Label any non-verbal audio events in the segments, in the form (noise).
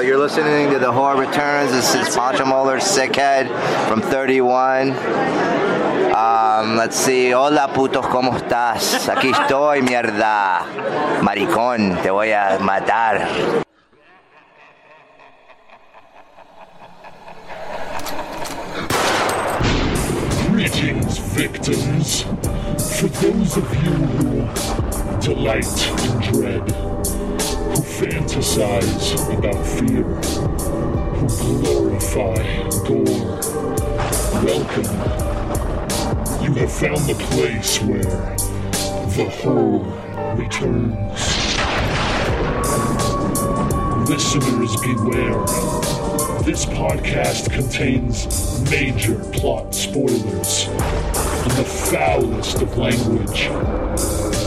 You're listening to The Horror Returns. This is Pancho Moler, Sickhead from 31. Um, let's see. Hola, putos, ¿cómo estás? Aquí estoy, mierda. Maricón, te voy a matar. Greetings, victims. For those of you who delight in dread, who fantasize about fear, who glorify gore, welcome. You have found the place where the horror returns. Listeners, beware. This podcast contains major plot spoilers and the foulest of language.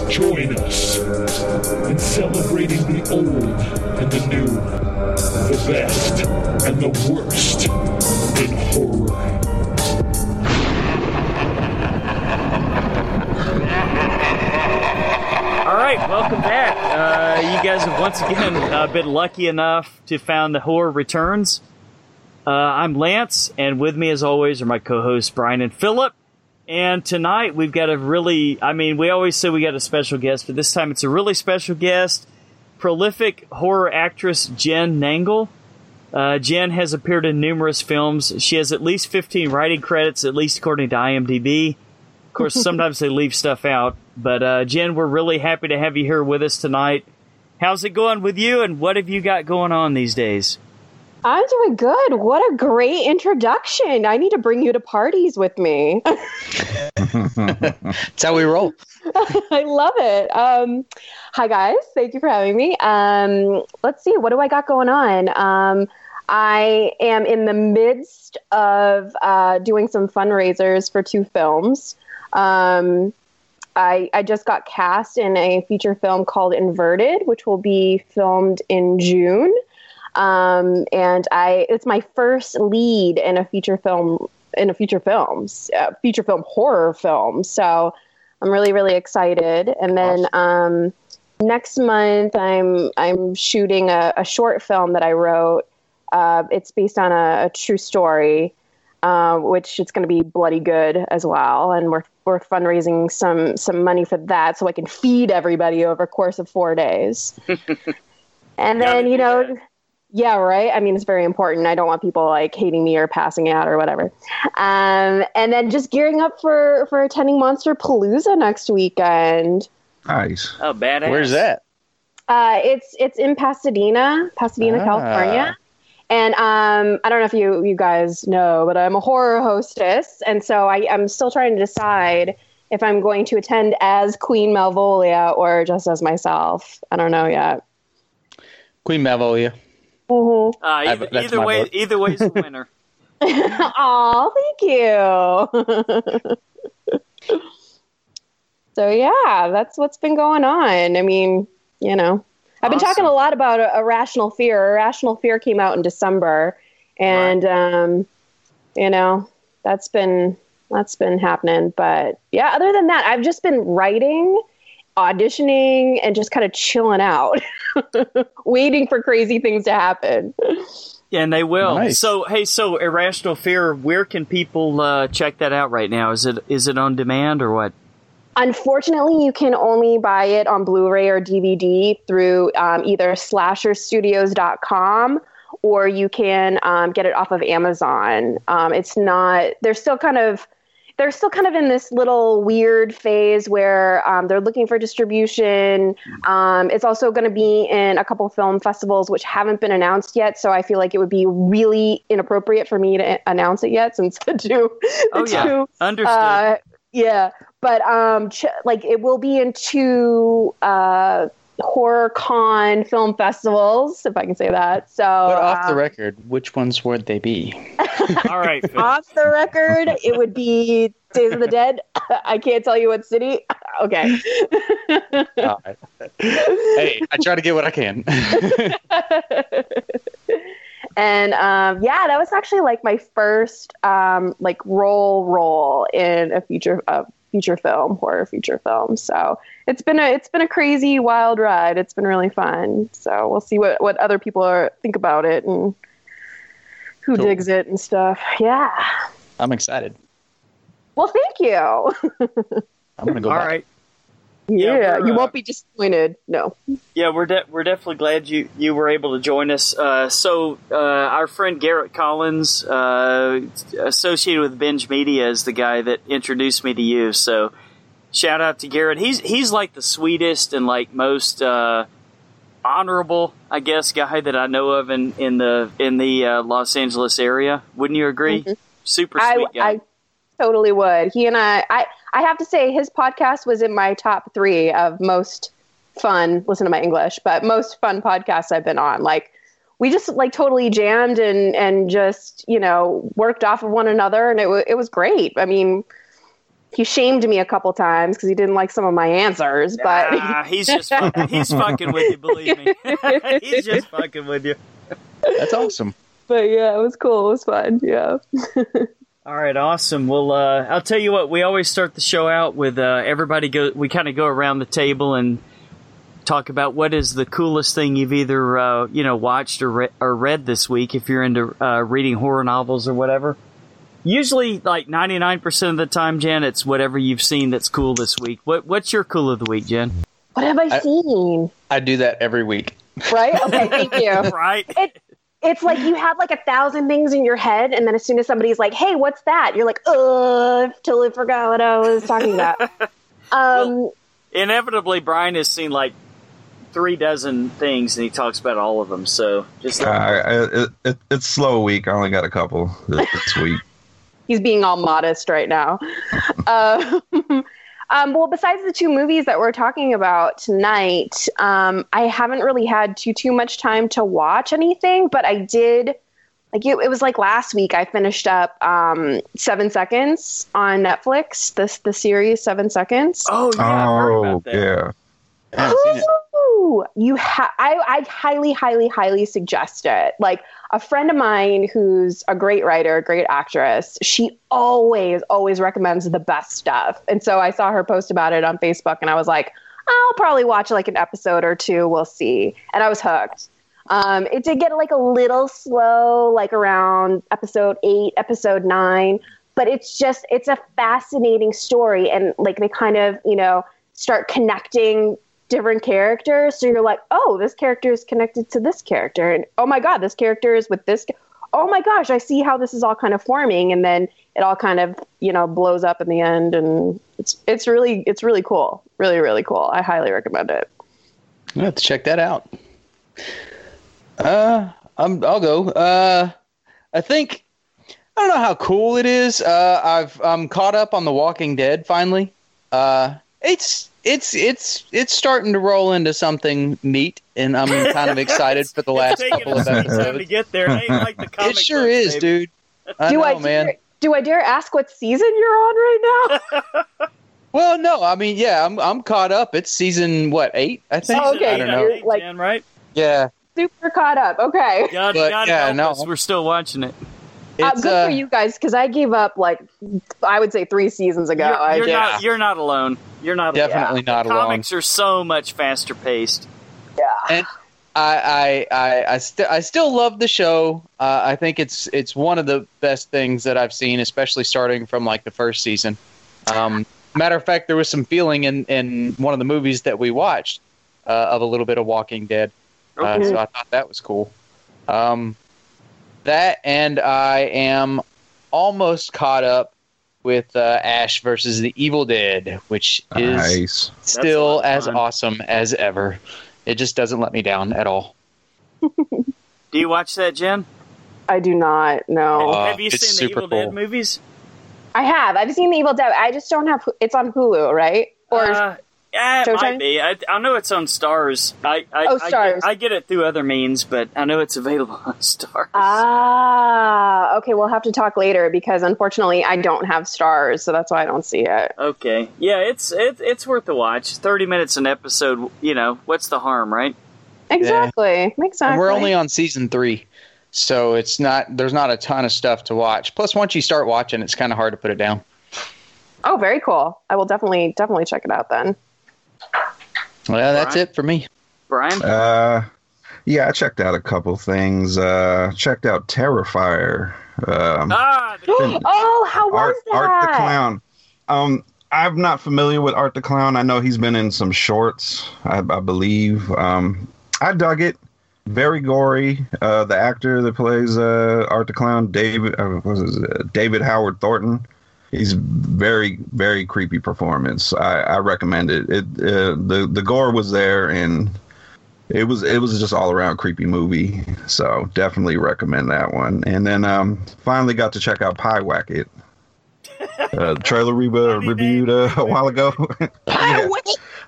Join us in celebrating the old and the new, the best and the worst in horror. All right, welcome back. Uh, you guys have once again uh, been lucky enough to found the horror returns. Uh, I'm Lance, and with me, as always, are my co-hosts Brian and Philip. And tonight we've got a really, I mean, we always say we got a special guest, but this time it's a really special guest. Prolific horror actress Jenn Nangle. Uh, Jenn has appeared in numerous films. She has at least 15 writing credits, at least according to IMDb. Of course, (laughs) sometimes they leave stuff out. But uh, Jenn, we're really happy to have you here with us tonight. How's it going with you, and what have you got going on these days? I'm doing good. What a great introduction. I need to bring you to parties with me. (laughs) That's how we roll. (laughs) I love it. Um, hi, guys. Thank you for having me. Um, let's see. What do I got going on? Um, I am in the midst of uh, doing some fundraisers for two films. Um, I, I just got cast in a feature film called Inverted, which will be filmed in June. Um, and I it's my first lead in a feature film in a feature films uh, feature film horror film. So I'm really really excited. And then um, next month I'm I'm shooting a, a short film that I wrote. Uh, it's based on a, a true story. Uh, which it's going to be bloody good as well, and we're we're fundraising some some money for that, so I can feed everybody over a course of four days. (laughs) and then you know, yeah, right. I mean, it's very important. I don't want people like hating me or passing out or whatever. Um, and then just gearing up for for attending Monsterpalooza next weekend. Nice. Oh, badass. Where's that? Uh, it's it's in Pasadena, Pasadena, Ah. California. And um, I don't know if you you guys know, but I'm a horror hostess, and so I, I'm still trying to decide if I'm going to attend as Queen Malvolia or just as myself. I don't know yet. Queen Malvolia. Mhm. Uh, I- either, that's either my way, vote. either way's a (laughs) winner. (laughs) Aw, thank you. (laughs) so yeah, that's what's been going on. I mean, you know, I've been talking a lot about a, Irrational Fear. Irrational Fear came out in December, and um, you know, that's been that's been happening. But yeah, other than that, I've just been writing, auditioning, and just kind of chilling out, (laughs) waiting for crazy things to happen. Yeah, and they will. Nice. So, hey, so Irrational Fear, where can people uh, check that out right now? Is it is it on demand or what? Unfortunately, you can only buy it on Blu-ray or DVD through um, either slasherstudios.com or you can um, get it off of Amazon. Um, it's not. They're still kind of. They're still kind of in this little weird phase where um, they're looking for distribution. Um, it's also going to be in a couple film festivals which haven't been announced yet. So I feel like it would be really inappropriate for me to announce it yet, since (laughs) the two, the Oh, yeah. two Understood. uh, yeah, but um, ch- like it will be in two uh, horror con film festivals, if I can say that. So But off the um, record, which ones would they be? (laughs) (laughs) All right. Off the record, it would be Days of the Dead. (laughs) I can't tell you what city. Okay. All right. hey, I try to get what I can. and um, yeah, that was actually like my first um, like role role in a feature a feature film, horror feature film. So it's been a it's been a crazy wild ride. It's been really fun. So we'll see what what other people are think about it and who Cool. digs it and stuff. Yeah. I'm excited. Well, thank you. (laughs) I'm gonna go All back. right. Yeah, Yeah, you uh, won't be disappointed. No. Yeah, we're de- we're definitely glad you, you were able to join us. Uh, so, uh, our friend Garrett Collins, uh, associated with Binge Media, is the guy that introduced me to you. So, shout out to Garrett. He's he's like the sweetest and like most uh, honorable, I guess, guy that I know of in in the in the uh, Los Angeles area. Wouldn't you agree? Super I, sweet guy. I totally would. He and I, I, I have to say, his podcast was in my top three of most fun. Listen to my English, but most fun podcasts I've been on. Like we just like totally jammed and and just you know worked off of one another, and it wa it was great. I mean. He shamed me a couple times because he didn't like some of my answers, but Ah, (laughs) he's just fucking, he's fucking with you. Believe me, (laughs) he's just fucking with you. That's awesome. but yeah, it was cool. It was fun. Yeah. (laughs) All right, awesome. Well, uh, I'll tell you what. We always start the show out with uh, everybody go. We kind of go around the table and talk about what is the coolest thing you've either uh, you know watched or re- or read this week. If you're into uh, reading horror novels or whatever. Usually, like 99% of the time, Jenn, it's whatever you've seen that's cool this week. What What's your cool of the week, Jenn? What have I, I- seen? I do that every week. Right? Okay, thank you. (laughs) Right? it it's like you have like a thousand things in your head and then as soon as somebody's like hey what's that you're like uh totally forgot what i was talking about (laughs) um Inevitably, Brian has seen like three dozen things, and he talks about all of them. So just Uh, I- it, it, it's slow week. I only got a couple this, this week. (laughs) he's being all modest right now uh, (laughs) um, well besides the two movies that we're talking about tonight um, i haven't really had too too much time to watch anything but i did like it, it was like last week i finished up um, seven seconds on netflix this the series seven seconds oh yeah, I've heard oh, about that. yeah. You ha- I, I highly, highly, highly suggest it. Like a friend of mine who's a great writer, a great actress, she always, always recommends the best stuff. And so I saw her post about it on Facebook and I was like, I'll probably watch like an episode or two. We'll see. And I was hooked. Um, it did get like a little slow, like around episode eight, episode nine, but it's just, it's a fascinating story. And like they kind of, you know, start connecting different characters. So you're like, oh, this character is connected to this character. And oh my God, this character is with this. Oh my gosh, I see how this is all kind of forming. And then it all kind of, you know, blows up in the end. And it's, it's really, it's really cool. Really, really cool. I highly recommend it. I have to check that out. Uh, I'm, I'll go. Uh, I think I don't know how cool it is. Uh, I've I'm caught up on The Walking Dead finally. Uh, it's it's it's it's starting to roll into something neat, and I'm kind of excited for the last couple of some time to episodes. get there. It like the comic It sure books, is, baby. dude. I do know, I man. dare, do I dare ask what season you're on right now? (laughs) Well, no, I mean, yeah, I'm I'm caught up. It's season what eight? I think. Oh, okay, I don't know. eight, like- Jenn, right? Yeah, Super caught up. Okay. God, But, God yeah, help no. us. We're still watching it. Uh, good uh, for you guys because I gave up like I would say three seasons ago. You're, you're just- yeah. not. You're not alone. You're not alone. definitely not alone. Comics are so much faster paced. Yeah. and I I I I, st- I still love the show. Uh, I think it's it's one of the best things that I've seen, especially starting from like the first season. Um, matter of fact, there was some feeling in in one of the movies that we watched uh, of a little bit of Walking Dead, uh, Okay. so I thought that was cool. Um, that and I am almost caught up with uh, Ash versus the Evil Dead, which is Nice. still as fun. awesome as ever. It just doesn't let me down at all. (laughs) Do you watch that, Jenn? I do not know. Uh, have you seen the super Evil Dead movies? I have. I've seen the Evil Dead. I just don't have. It's on Hulu, right? Or Uh, yeah, it Showtime? might be. I, I know it's on Starz. I, I, Oh, I Starz. get, I get it through other means, but I know it's available (laughs) on Starz. ah, okay. We'll have to talk later because unfortunately I don't have Starz, so that's why I don't see it. Okay. Yeah, it's it, it's worth a watch. Thirty minutes an episode. You know, what's the harm, right? Exactly. Exactly. And we're only on season three, so it's not there's not a ton of stuff to watch. Plus, once you start watching, it's kind of hard to put it down. Oh, very cool. I will definitely definitely check it out then. Well, that's Brian? it for me. Brian? Uh, yeah, I checked out a couple things. Uh, checked out Terrifier. Um, ah, the- oh, how was Art, that? Art the Clown. Um, I'm not familiar with Art the Clown. I know he's been in some shorts, I, I believe. Um, I dug it. Very gory. Uh, the actor that plays uh, Art the Clown, David, uh, what is it? Uh, David Howard Thornton. He's very, very creepy performance. I, I recommend it. It uh, the the gore was there, and it was it was just all around creepy movie. So definitely recommend that one. And then um, finally got to check out Pyewacket. (laughs) Uh, trailer we uh, reviewed uh, a while ago. (laughs) yeah.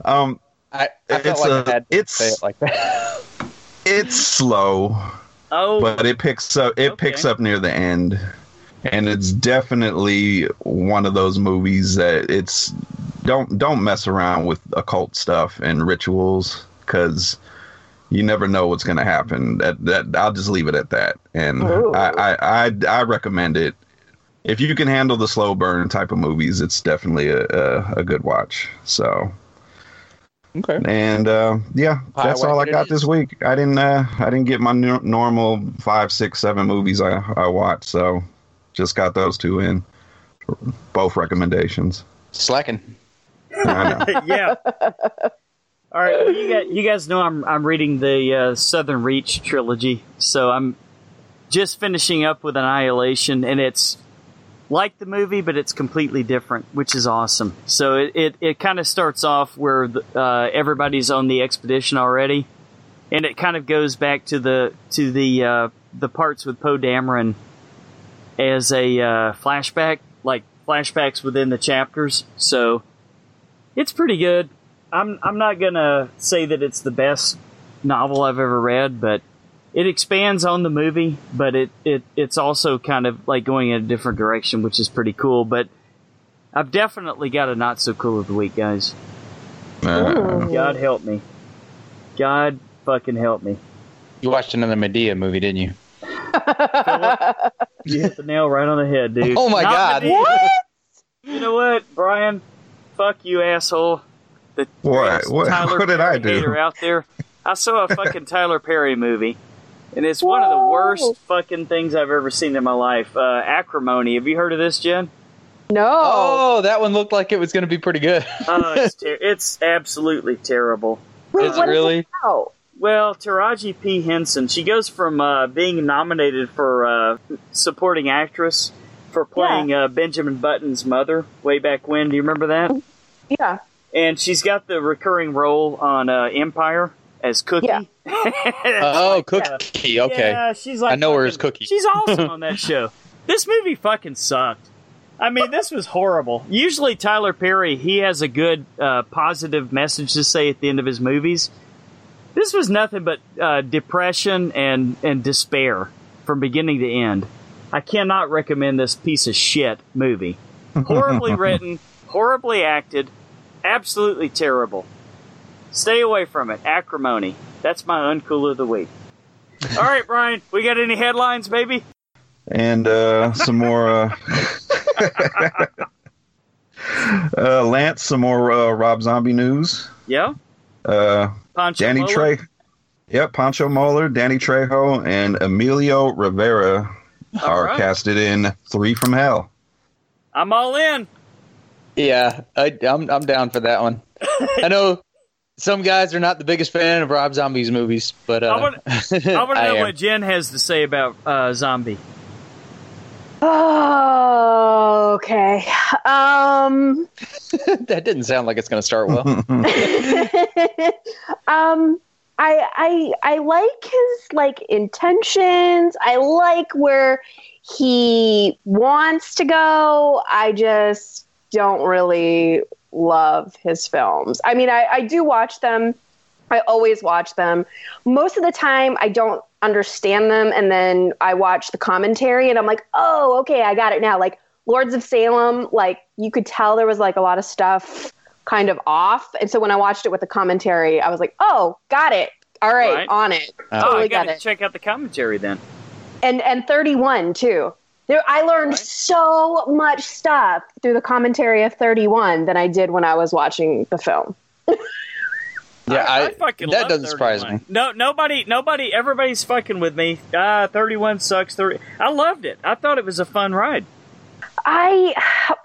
Um, I, I felt It's like a- I had to it's- say it like that. it's slow, oh, but it picks up. It Okay. picks up near the end, and it's definitely one of those movies that it's don't don't mess around with occult stuff and rituals because you never know what's going to happen. That that I'll just leave it at that, and I, I I I recommend it. If you can handle the slow burn type of movies, it's definitely a a, a good watch. So. okay. And uh, yeah, Pie that's all I got this week. I didn't uh, I didn't get my n- normal five, six, seven movies I, I watched, so just got those two in. Both recommendations. Slacking. (laughs) Yeah. All right, well, you, guys, you guys know I'm I'm reading the uh, Southern Reach trilogy, so I'm just finishing up with Annihilation, and it's like the movie, but it's completely different, which is awesome. So it it, it kind of starts off where the, uh, everybody's on the expedition already, and it kind of goes back to the to the uh, the parts with Poe Dameron as a uh, flashback, like flashbacks within the chapters. So it's pretty good. I'm I'm not gonna say that it's the best novel I've ever read, but it expands on the movie, but it, it it's also kind of like going in a different direction, which is pretty cool. But I've definitely got a not so cool of the week, guys. Uh, God help me. God fucking help me. You watched another Madea movie, didn't you? (laughs) You hit the nail right on the head, dude. Oh my Not God. Madea. what? (laughs) You know what, Brian? Fuck you, asshole. The What? What- Tyler what did I do? out there. I saw a fucking (laughs) Tyler Perry movie, and it's one of the worst fucking things I've ever seen in my life. Uh, Acrimony. Have you heard of this, Jenn? No. Oh, that one looked like it was going to be pretty good. Oh, it's ter- it's absolutely terrible. Wait, Is it what really? about? Well, Taraji P. Henson, she goes from uh, being nominated for uh, supporting actress for playing uh, Benjamin Button's mother way back when. Do you remember that? Yeah. And she's got the recurring role on uh, Empire as Cookie. Yeah. (laughs) oh, Cookie. Okay. Yeah, she's like I know her fucking- as Cookie. She's awesome (laughs) on that show. This movie fucking sucked. I mean, this was horrible. Usually, Tyler Perry he has a good uh, positive message to say at the end of his movies. This was nothing but uh, depression and and despair from beginning to end. I cannot recommend this piece of shit movie. Horribly (laughs) written, horribly acted, absolutely terrible. Stay away from it. Acrimony. That's my uncool of the week. All right, Brian, we got any headlines, baby? and uh, some more. Uh, (laughs) uh, Lance, some more uh, Rob Zombie news. Yeah? Uh, Pancho Danny Mola? Trey. Yep, Pancho Moler, Danny Trejo, and Emilio Rivera All are right. casted in Three from Hell. I'm all in. Yeah, I, I'm I'm down for that one. (laughs) I know some guys are not the biggest fan of Rob Zombie's movies, but uh, I wanna- (laughs) I want to know am. what Jenn has to say about uh, Zombie. Oh, okay. Um, (laughs) that didn't sound like it's going to start well. (laughs) um, I I I like his like intentions. I like where he wants to go. I just don't really love his films. I mean, I, I do watch them. I always watch them. Most of the time, I don't understand them, and then I watch the commentary, and I'm like, oh, okay, I got it now. Like Lords of Salem, like you could tell there was like a lot of stuff kind of off, and so when I watched it with the commentary, I was like, oh, got it. All right, Right. on it. Uh, Oh, I totally got got to check out the commentary then. And and 31 too. There, I learned Right. so much stuff through the commentary of 31 than I did when I was watching the film. (laughs) Yeah, I, fucking that love doesn't surprise me. No, nobody, nobody, everybody's fucking with me. Ah, 31 sucks. 30. I loved it. I thought it was a fun ride. I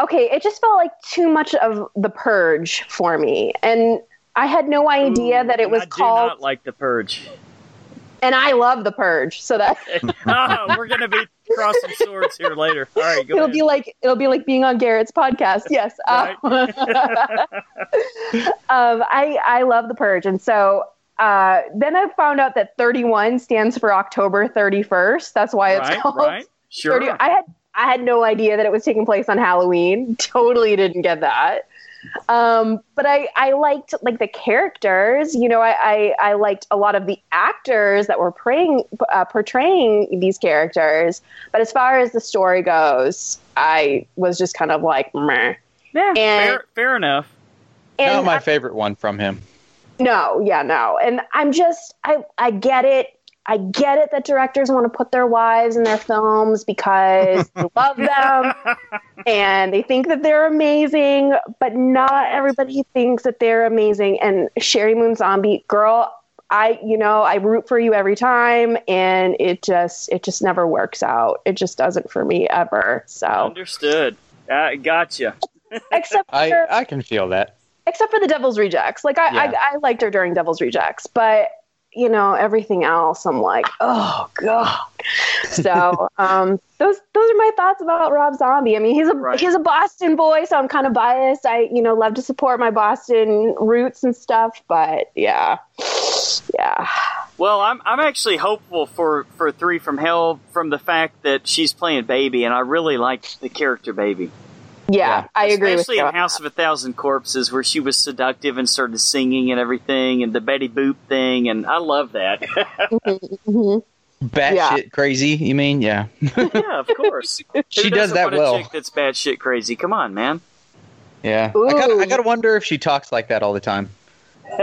okay, it just felt like too much of the purge for me. And I had no idea that it was I do called not like the purge. And I love the purge. So that Ah, (laughs) (laughs) we're gonna be crossing swords here later. All right, go it'll ahead. be like it'll be like being on Garrett's podcast. Yes. (laughs) Right. Um, um, I I love the purge, and so uh, then I found out that 31 stands for October 31st. That's why it's right, called right, sure. 30. I had I had no idea that it was taking place on Halloween. Totally didn't get that. Um, but I, I liked like the characters. You know, I, I, I liked a lot of the actors that were praying, uh, portraying these characters. But as far as the story goes, I was just kind of like, meh. yeah, and- fair, fair enough. And Not my I- favorite one from him. no, yeah, no. And I'm just, I, I get it. I get it that directors want to put their wives in their films because they (laughs) love them and they think that they're amazing, but not everybody thinks that they're amazing. And Sheri Moon Zombie, girl, I, you know, I root for you every time, and it just, it just never works out. It just doesn't for me ever. So, Understood. I gotcha. (laughs) except for, I, I can feel that. except for the Devil's Rejects. Like I, Yeah. I, I liked her during Devil's Rejects, but you know everything else, I'm like, oh god. So (laughs) um, those those are my thoughts about Rob Zombie. I mean, he's a Right. he's a Boston boy, so I'm kind of biased. I you know love to support my Boston roots and stuff, but yeah, yeah. Well, I'm I'm actually hopeful for for Three from Hell from the fact that she's playing Baby, and I really like the character Baby. Yeah, Yeah. I agree Especially with you. in House of a Thousand Corpses, where she was seductive and started singing and everything, and the Betty Boop thing, and I love that. (laughs) Mhm. Batshit Yeah. crazy, you mean? Yeah. yeah, of (laughs) course. She Who does doesn't that want a well. chick that's bad shit crazy. Come on, man. Yeah. I gotta, I gotta wonder if she talks like that all the time. (laughs)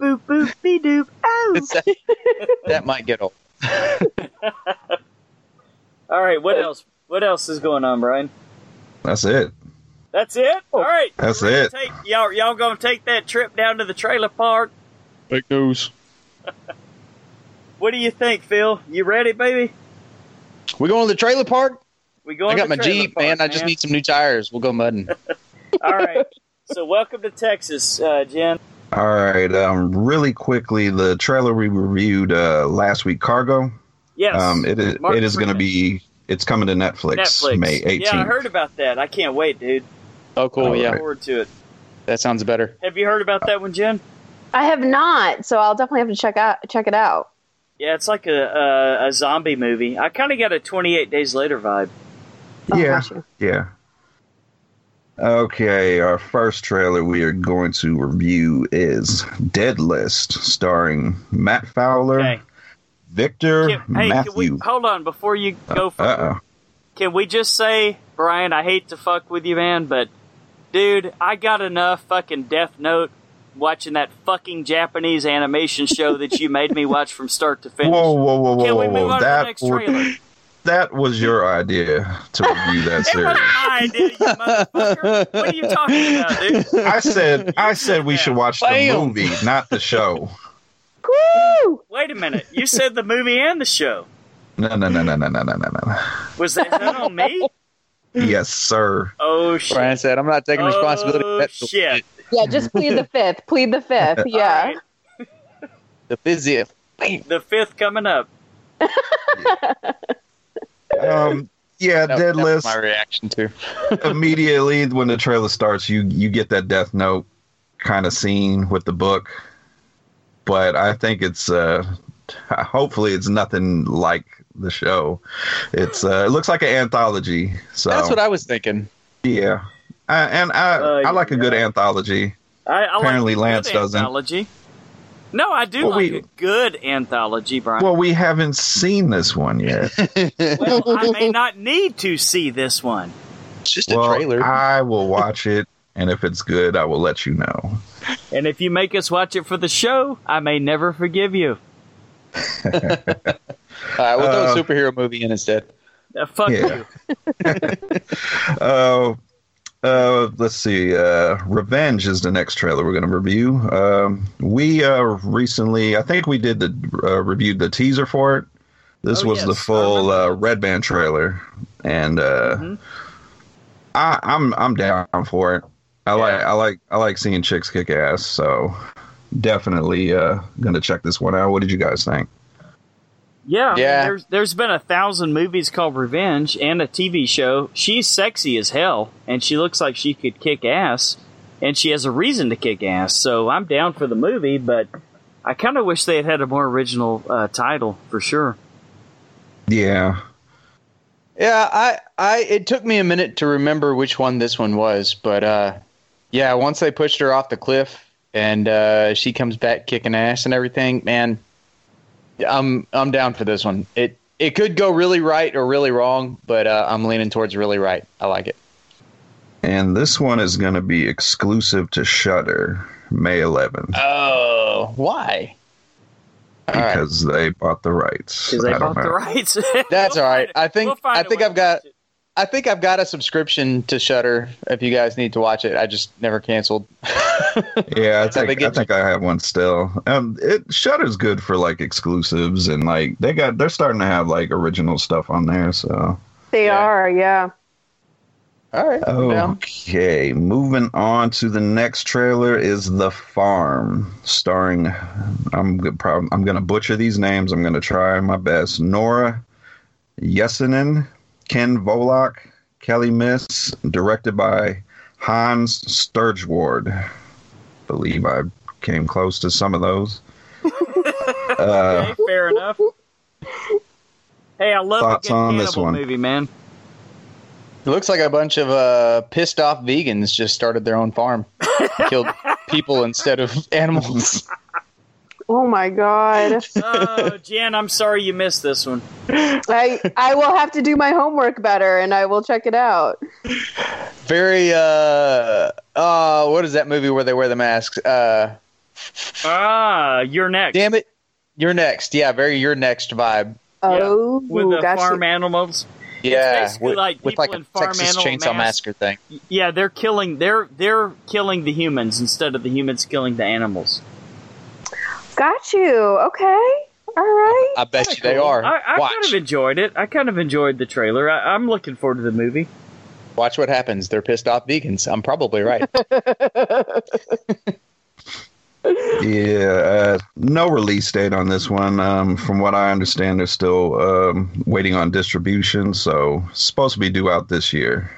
Boop boop be doop. Oh. that, that might get old. All right, what else? What else is going on, Brian? That's it. That's it. All right, That's it. Take, y'all, y'all gonna take that trip down to the trailer park? Fake news. (laughs) What do you think, Phil? You ready, baby? We going to the trailer park? We going? I got to my Jeep, park, man. I just need some new tires. We'll go mudding. (laughs) All right. So, welcome to Texas, uh, Jen. All right. Um, really quickly, the trailer we reviewed uh, last week, Cargo. Yes. Um, it is Mark it is going to be it's coming to Netflix, Netflix. May 18th. Yeah, I heard about that. I can't wait, dude. Oh, cool. All yeah. Look forward to it. That sounds better. Have you heard about that one, Jenn? I have not, so I'll definitely have to check out check it out. Yeah, it's like a a, a zombie movie. I kind of got a 28 Days Later vibe. Oh, yeah, gotcha. yeah. Okay, our first trailer we are going to review is Dead List, starring Matt Fowler, Okay. Victor Can, hey, Matthew. can we hold on before you go Uh further? Can we just say, Brian? I hate to fuck with you, man, but dude, I got enough fucking Death Note watching that fucking Japanese animation show that you made me watch from start to finish. Whoa, whoa, whoa, whoa, Can we whoa, whoa! on to the That next that was your idea to review that (laughs) It series. wasn't my idea, you motherfucker. What are you talking about, dude? I said I said we should watch the movie, not the show. Woo! Wait a minute. You said the movie and the show. No, no, no, no, no, no, no, no, no. Was that, is that on me? Yes, sir. Oh shit! Brian said, I'm not taking responsibility. Oh for that. shit! Yeah, just plead the fifth. Plead the fifth. Yeah. All right, The physio. the fifth coming up. (laughs) Um, yeah, That, Dead List. my reaction to (laughs) immediately when the trailer starts, you you get that Death Note kind of scene with the book, but I think it's uh, hopefully it's nothing like the show. It's uh, it looks like an anthology. So That's what I was thinking. yeah, I, and I Uh, I like a good anthology. I, I Apparently like a Lance good doesn't. Anthology. No, I do Well, like we- a good anthology, Brian. Well, we haven't seen this one yet. (laughs) Well, I may not need to see this one. It's just a trailer. I will watch it, and if it's good, I will let you know. And if you make us watch it for the show, I may never forgive you. (laughs) All right, we'll Uh, throw a superhero movie in instead. Uh, fuck Yeah. you. Uh, (laughs) uh, let's see. Uh, Revenge is the next trailer we're going to review. Um, we uh, recently, I think we did the uh, reviewed the teaser for it. This Oh, was yes, the full uh. Red Band trailer, and uh, Mhm. I, I'm I'm down for it. I like I like I like seeing chicks kick ass. So definitely uh, going to check this one out. What did you guys think? Yeah, I mean, Yeah. there's there's been a thousand movies called Revenge and a TV show. She's sexy as hell, and she looks like she could kick ass, and she has a reason to kick ass. So I'm down for the movie, but I kind of wish they had had a more original uh, title for sure. Yeah. Yeah, I, I, it took me a minute to remember which one this one was, but uh, yeah, once they pushed her off the cliff and uh, she comes back kicking ass and everything, man, I'm, I'm down for this one. It, it could go really right or really wrong, but uh, I'm leaning towards really right. I like it. And this one is going to be exclusive to Shudder May 11th Oh, why? All right, because they bought the rights. Because they I don't bought the rights. (laughs) That's all right. I think we'll find I a think I've got watch it. I think I've got a subscription to Shudder. If you guys need to watch it, I just never canceled. (laughs) Yeah, I That's how they think I think I have one still. Um, it Shudder's good for like exclusives and like they got they're starting to have like original stuff on there. So They Yeah. are, yeah. All right. I'm okay, moving on to the next trailer is The Farm, starring I'm g- prob- I'm gonna butcher these names. I'm gonna try my best. Nora Yesenen, Ken Volok, Kelly Miss, directed by Hans Sturgeward. Believe I came close to some of those. (laughs) uh, Okay, fair enough. Hey, I love Thoughts on this one? movie, man. It looks like a bunch of uh, pissed off vegans just started their own farm, (laughs) killed people instead of (laughs) animals. Oh my god. Oh, Jan, I'm sorry you missed this one. I I will have to do my homework better and I will check it out. Very. Uh, uh, what is that movie where they wear the masks? Uh, Ah, you're next. damn it, you're next. Yeah, very you're next vibe. Oh, With the gotcha. farm animals. Yeah, basically with, like with people like a farm Texas Chainsaw masks. Massacre thing. Yeah, they're killing. They're they're killing the humans instead of the humans killing the animals. Got you. Okay. All right. I bet you they are. I, I Watch, kind of enjoyed it. I kind of enjoyed the trailer. I, I'm looking forward to the movie. watch what happens. They're pissed off vegans. I'm probably right. (laughs) Yeah, uh, no release date on this one. Um, from what I understand, they're still um, waiting on distribution, so it's supposed to be due out this year.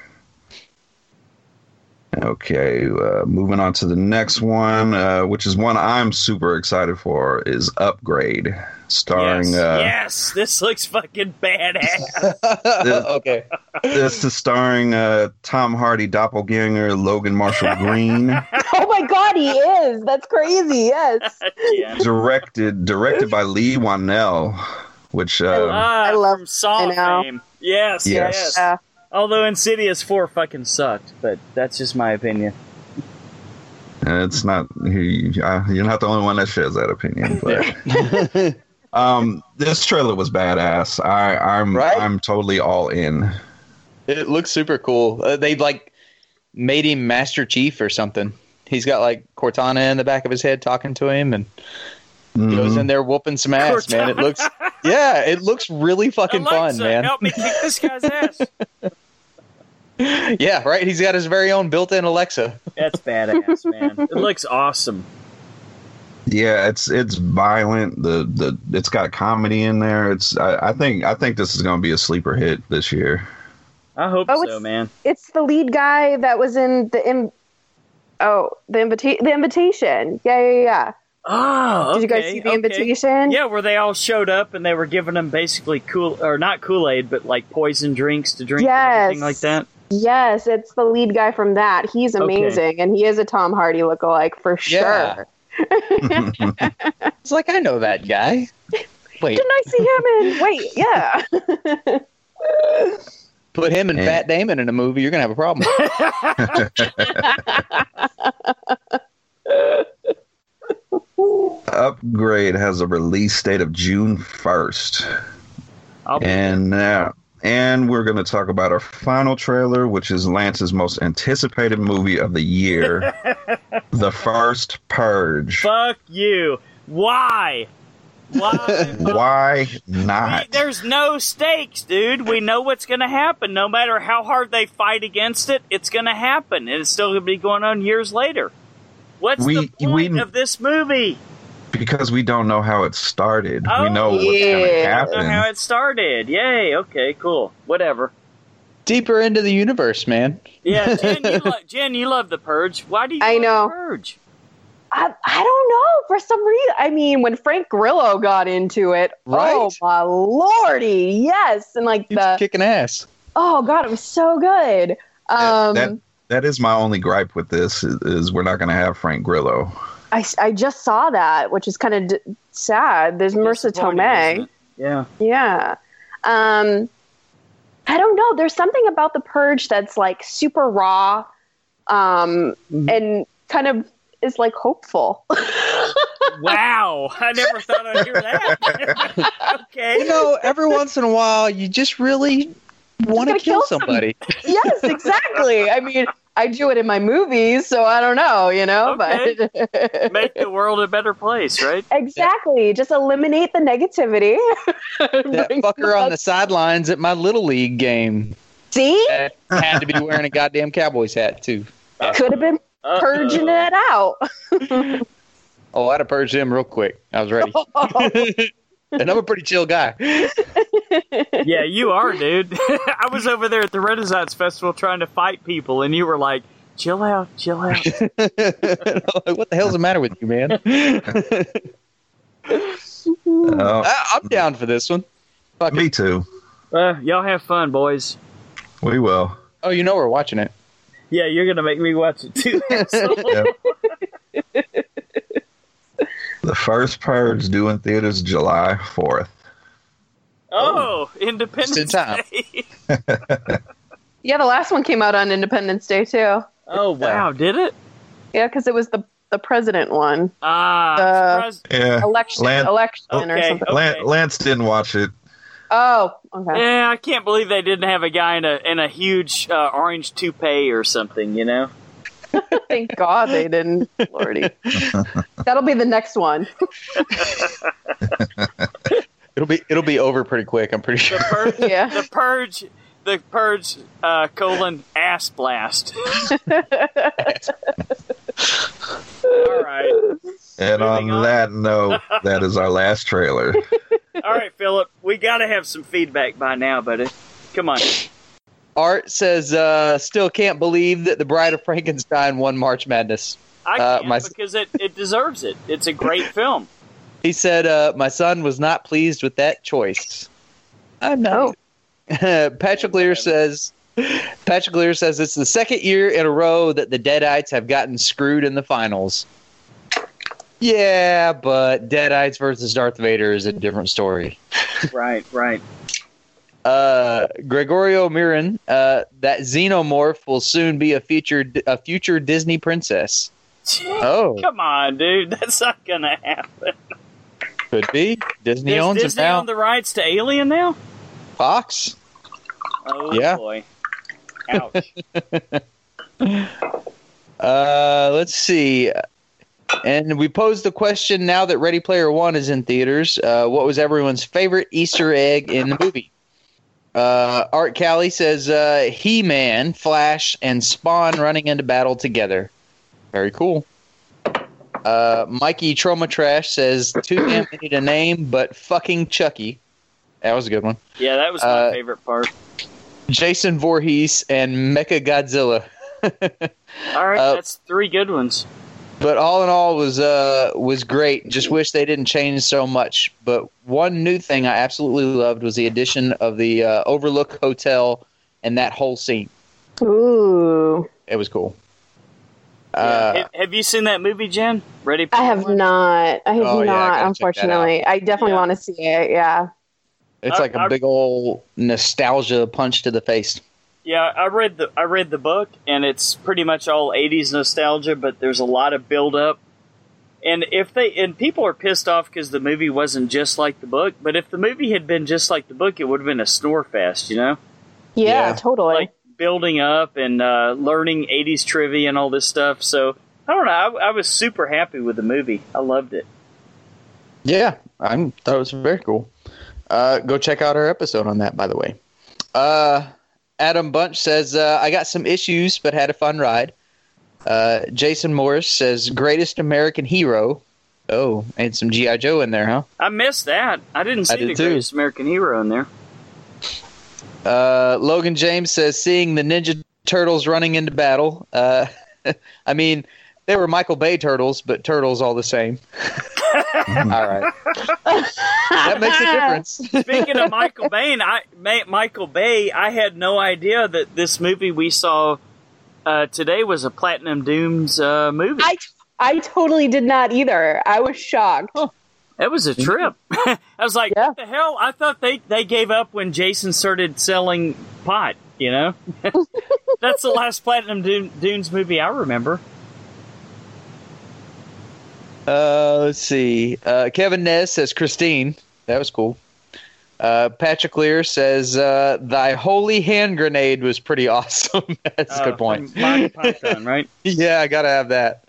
Okay, uh, moving on to the next one, uh, which is one I'm super excited for, is Upgrade, starring. yes, Uh, yes, this looks fucking badass. (laughs) (laughs) okay. This is starring uh, Tom Hardy doppelganger Logan Marshall (laughs) Green, Oh my god, he is. That's crazy. Yes. Jan. directed directed by Leigh Whannell, which. I love- from Saw I know. fame. Yes, Yes. yes. Yeah. Although Insidious Four fucking sucked, but that's just my opinion. It's not uh, you're not the only one that shares that opinion. But (laughs) (laughs) um, this trailer was badass. I, I'm Right? I'm totally all in. It looks super cool. Uh, they like made him Master Chief or something. He's got like Cortana in the back of his head talking to him, and Mhm. goes in there whooping some ass. Man, it looks (laughs) yeah, it looks really fucking Alexa, fun, man. help me kick this guy's ass. Yeah, right. He's got his very own built-in Alexa. That's badass, man. It looks awesome. Yeah, it's it's violent. The the it's got comedy in there. It's I, I think I think this is going to be a sleeper hit this year. I hope Oh, so, it's- man. It's the lead guy that was in the Im- Oh, the invitation. The invitation. Yeah, yeah, yeah. Oh, Did you guys see the okay. invitation? Yeah, where they all showed up and they were giving them basically cool or not Kool Aid, but like poison drinks to drink and Yes. everything like that. Yes, it's the lead guy from that. He's Okay. amazing, and he is a Tom Hardy lookalike for Yeah. sure. It's like I know that guy. Wait, Didn't I see him in? Wait, yeah. put him and Yeah. Fat Damon in a movie, you're gonna have a problem. (laughs) Upgrade has a release date of June first, and now and we're going to talk about our final trailer, which is Lance's most anticipated movie of the year, (laughs) The First Purge. Fuck you. Why? Why? Why not? there's no stakes, dude. We know what's going to happen. No matter how hard they fight against it, it's going to happen, and it's still going to be going on years later. What's We- the point we- of this movie? Because we don't know how it started. Oh, we know what's going to yeah. I don't know how it started. Yay. Okay. Cool. Whatever. Deeper into the universe, man. Yeah, (laughs) Jenn, you, lo- Jenn, you love the Purge. Why do you? I love know. the Purge. I, I don't know. For some reason, I mean, when Frank Grillo got into it, Right? oh my lordy, yes, and like He's the kicking ass. oh god, it was so good. Yeah, Um, that, that is my only gripe with this is, is we're not going to have Frank Grillo. I, I just saw that, which is kind of d- sad. There's Marisa Tomei. Yeah. Yeah. Um, I don't know. There's something about the purge that's like super raw, um, and kind of is like hopeful. (laughs) Wow. I never thought I'd hear that. (laughs) okay. You know, every once in a while, you just really want to gotta kill kill some- somebody. (laughs) yes, exactly. I mean, I do it in my movies, so I don't know, you know, but (laughs) Make the world a better place, right? exactly. Just eliminate the negativity. (laughs) That fucker on the sidelines at my little league game see had to be wearing a goddamn Cowboys hat too. could have been Uh-oh. purging it out. Oh, I'd have purged him real quick. I was ready. (laughs) and I'm a pretty chill guy. Yeah, (laughs) you are, dude. (laughs) I was over there at the Renaissance Festival trying to fight people, and you were like, chill out, chill out. (laughs) like, what the hell's the matter with you, man? Uh, I, I'm down for this one. Fuck it. me too. Uh, y'all have fun, boys. We will. Oh, you know we're watching it. Yeah, you're going to make me watch it too. the first Purge due in theaters July 4th. Oh, Independence Just in time. Day. (laughs) yeah, the last one came out on Independence Day too. Oh, wow, did it? Yeah, because it was the the president one, Ah, Uh, surprised- Yeah. election, Lan- election or something. Okay. Lance didn't watch it. Oh, okay. yeah, I can't believe they didn't have a guy in a in a huge uh, orange toupee or something. You know? (laughs) Thank God they didn't. Lordy, (laughs) that'll be the next one. It'll be it'll be over pretty quick. I'm pretty The sure. purge. Yeah. The purge. The purge. Uh, colon ass blast. (laughs) All right. And Moving on, on. that note, that is our last trailer. (laughs) All right, Philip. We got to have some feedback by now, buddy. Come on. Art says, uh, still can't believe that the Bride of Frankenstein won March Madness. I Uh, can't my- because it, it deserves it. It's a great film. He said, uh, my son was not pleased with that choice. I'm not. (laughs) Patrick Lear says, Patrick Lear says it's the second year in a row that the Deadites have gotten screwed in the finals. Yeah, but Deadites versus Darth Vader is a different story. (laughs) Right, right. Uh, Gregorio Miran, uh, that xenomorph will soon be a future a future Disney princess. Oh, Come on, dude. (laughs) That's not gonna happen. Could be Disney Does owns it Disney now. own the rights to Alien now? Fox. Oh Yeah. boy. (laughs) Ouch. Uh, let's see. And we posed the question now that Ready Player One is in theaters. Uh, what was everyone's favorite Easter egg in the movie? Uh, Art Callie says uh, He Man, Flash, and Spawn running into battle together. Very cool. Uh, Mikey Trauma Trash says too damn many to name, but fucking Chucky. That was a good one. Yeah, that was my Uh, favorite part. Jason Voorhees and Mecha Godzilla. (laughs) All right, uh, that's three good ones. but all in all was uh was great just wish they didn't change so much but one new thing i absolutely loved was the addition of the uh, overlook hotel and that whole scene Ooh, it was cool Yeah. Uh, have, have you seen that movie, Jenn? Ready? I have not. I have Oh, yeah, I not. gotta check that unfortunately, I definitely Yeah. want to see it. Yeah. it's I- like a I- big old nostalgia punch to the face Yeah, I read the I read the book, and it's pretty much all '80s nostalgia, but there's a lot of build up, And if they and people are pissed off because the movie wasn't just like the book, but if the movie had been just like the book, it would have been a snore fest, you know, Yeah, Yeah. totally. like building up and uh, learning '80s trivia and all this stuff. So I don't know. I, I was super happy with the movie. I loved it. Yeah, I thought it was very cool. Uh, go check out our episode on that, by the way. Uh, Adam Bunch says, uh, I got some issues, but had a fun ride. Uh, Jason Morris says, greatest American hero. Oh, and some G.I. Joe in there, huh? I missed that. I didn't see I did the too. greatest American hero in there. Uh, Logan James says, seeing the Ninja Turtles running into battle. Uh, (laughs) I mean, they were Michael Bay turtles, but turtles all the same. (laughs) all right. That makes a difference. (laughs) Speaking of Michael Bay, I Ma- Michael Bay, I had no idea that this movie we saw uh, today was a Platinum Dunes uh, movie. I I totally did not either. I was shocked. That was a trip. (laughs) I was like, Yeah. what the hell? I thought they, they gave up when Jason started selling pot, you know? (laughs) That's the last Platinum Dune, Dunes movie I remember. Uh, let's see. Uh, Kevin Nez says Christine. That was cool. Uh, Patrick Lear says uh, thy holy hand grenade was pretty (laughs) awesome. That's a Uh, good point. Monty Python, right? yeah, I gotta have that.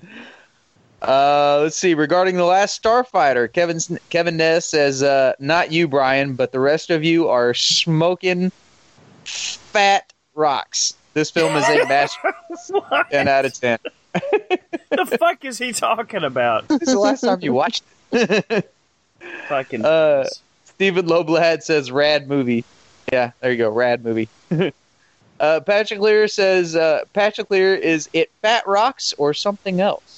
Uh, let's see. Regarding the last Starfighter, Kevin Kevin Nez says, uh, "Not you, Brian, but the rest of you are smoking fat rocks." This film is a (laughs) master. what ten out of ten. the fuck is he talking about? This is the last time you watched. it. (laughs) Fucking. Uh, Stephen Loblad says rad movie. Yeah, there you go, rad movie. (laughs) uh, Patrick Lear says uh, Patrick Lear is it fat rocks or something else?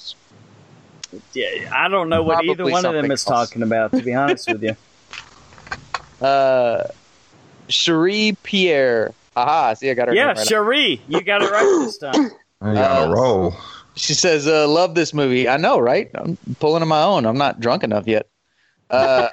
Yeah, I don't know what either one of them is else. talking about, to be honest with you. (laughs) Uh, Cherie Pierre. Aha, see, I got her. Yeah, right. Cherie, you got it right this time. (laughs) I got Uh, a roll. She says, uh, "Love this movie." I know, right? I'm pulling on my own. I'm not drunk enough yet. Uh,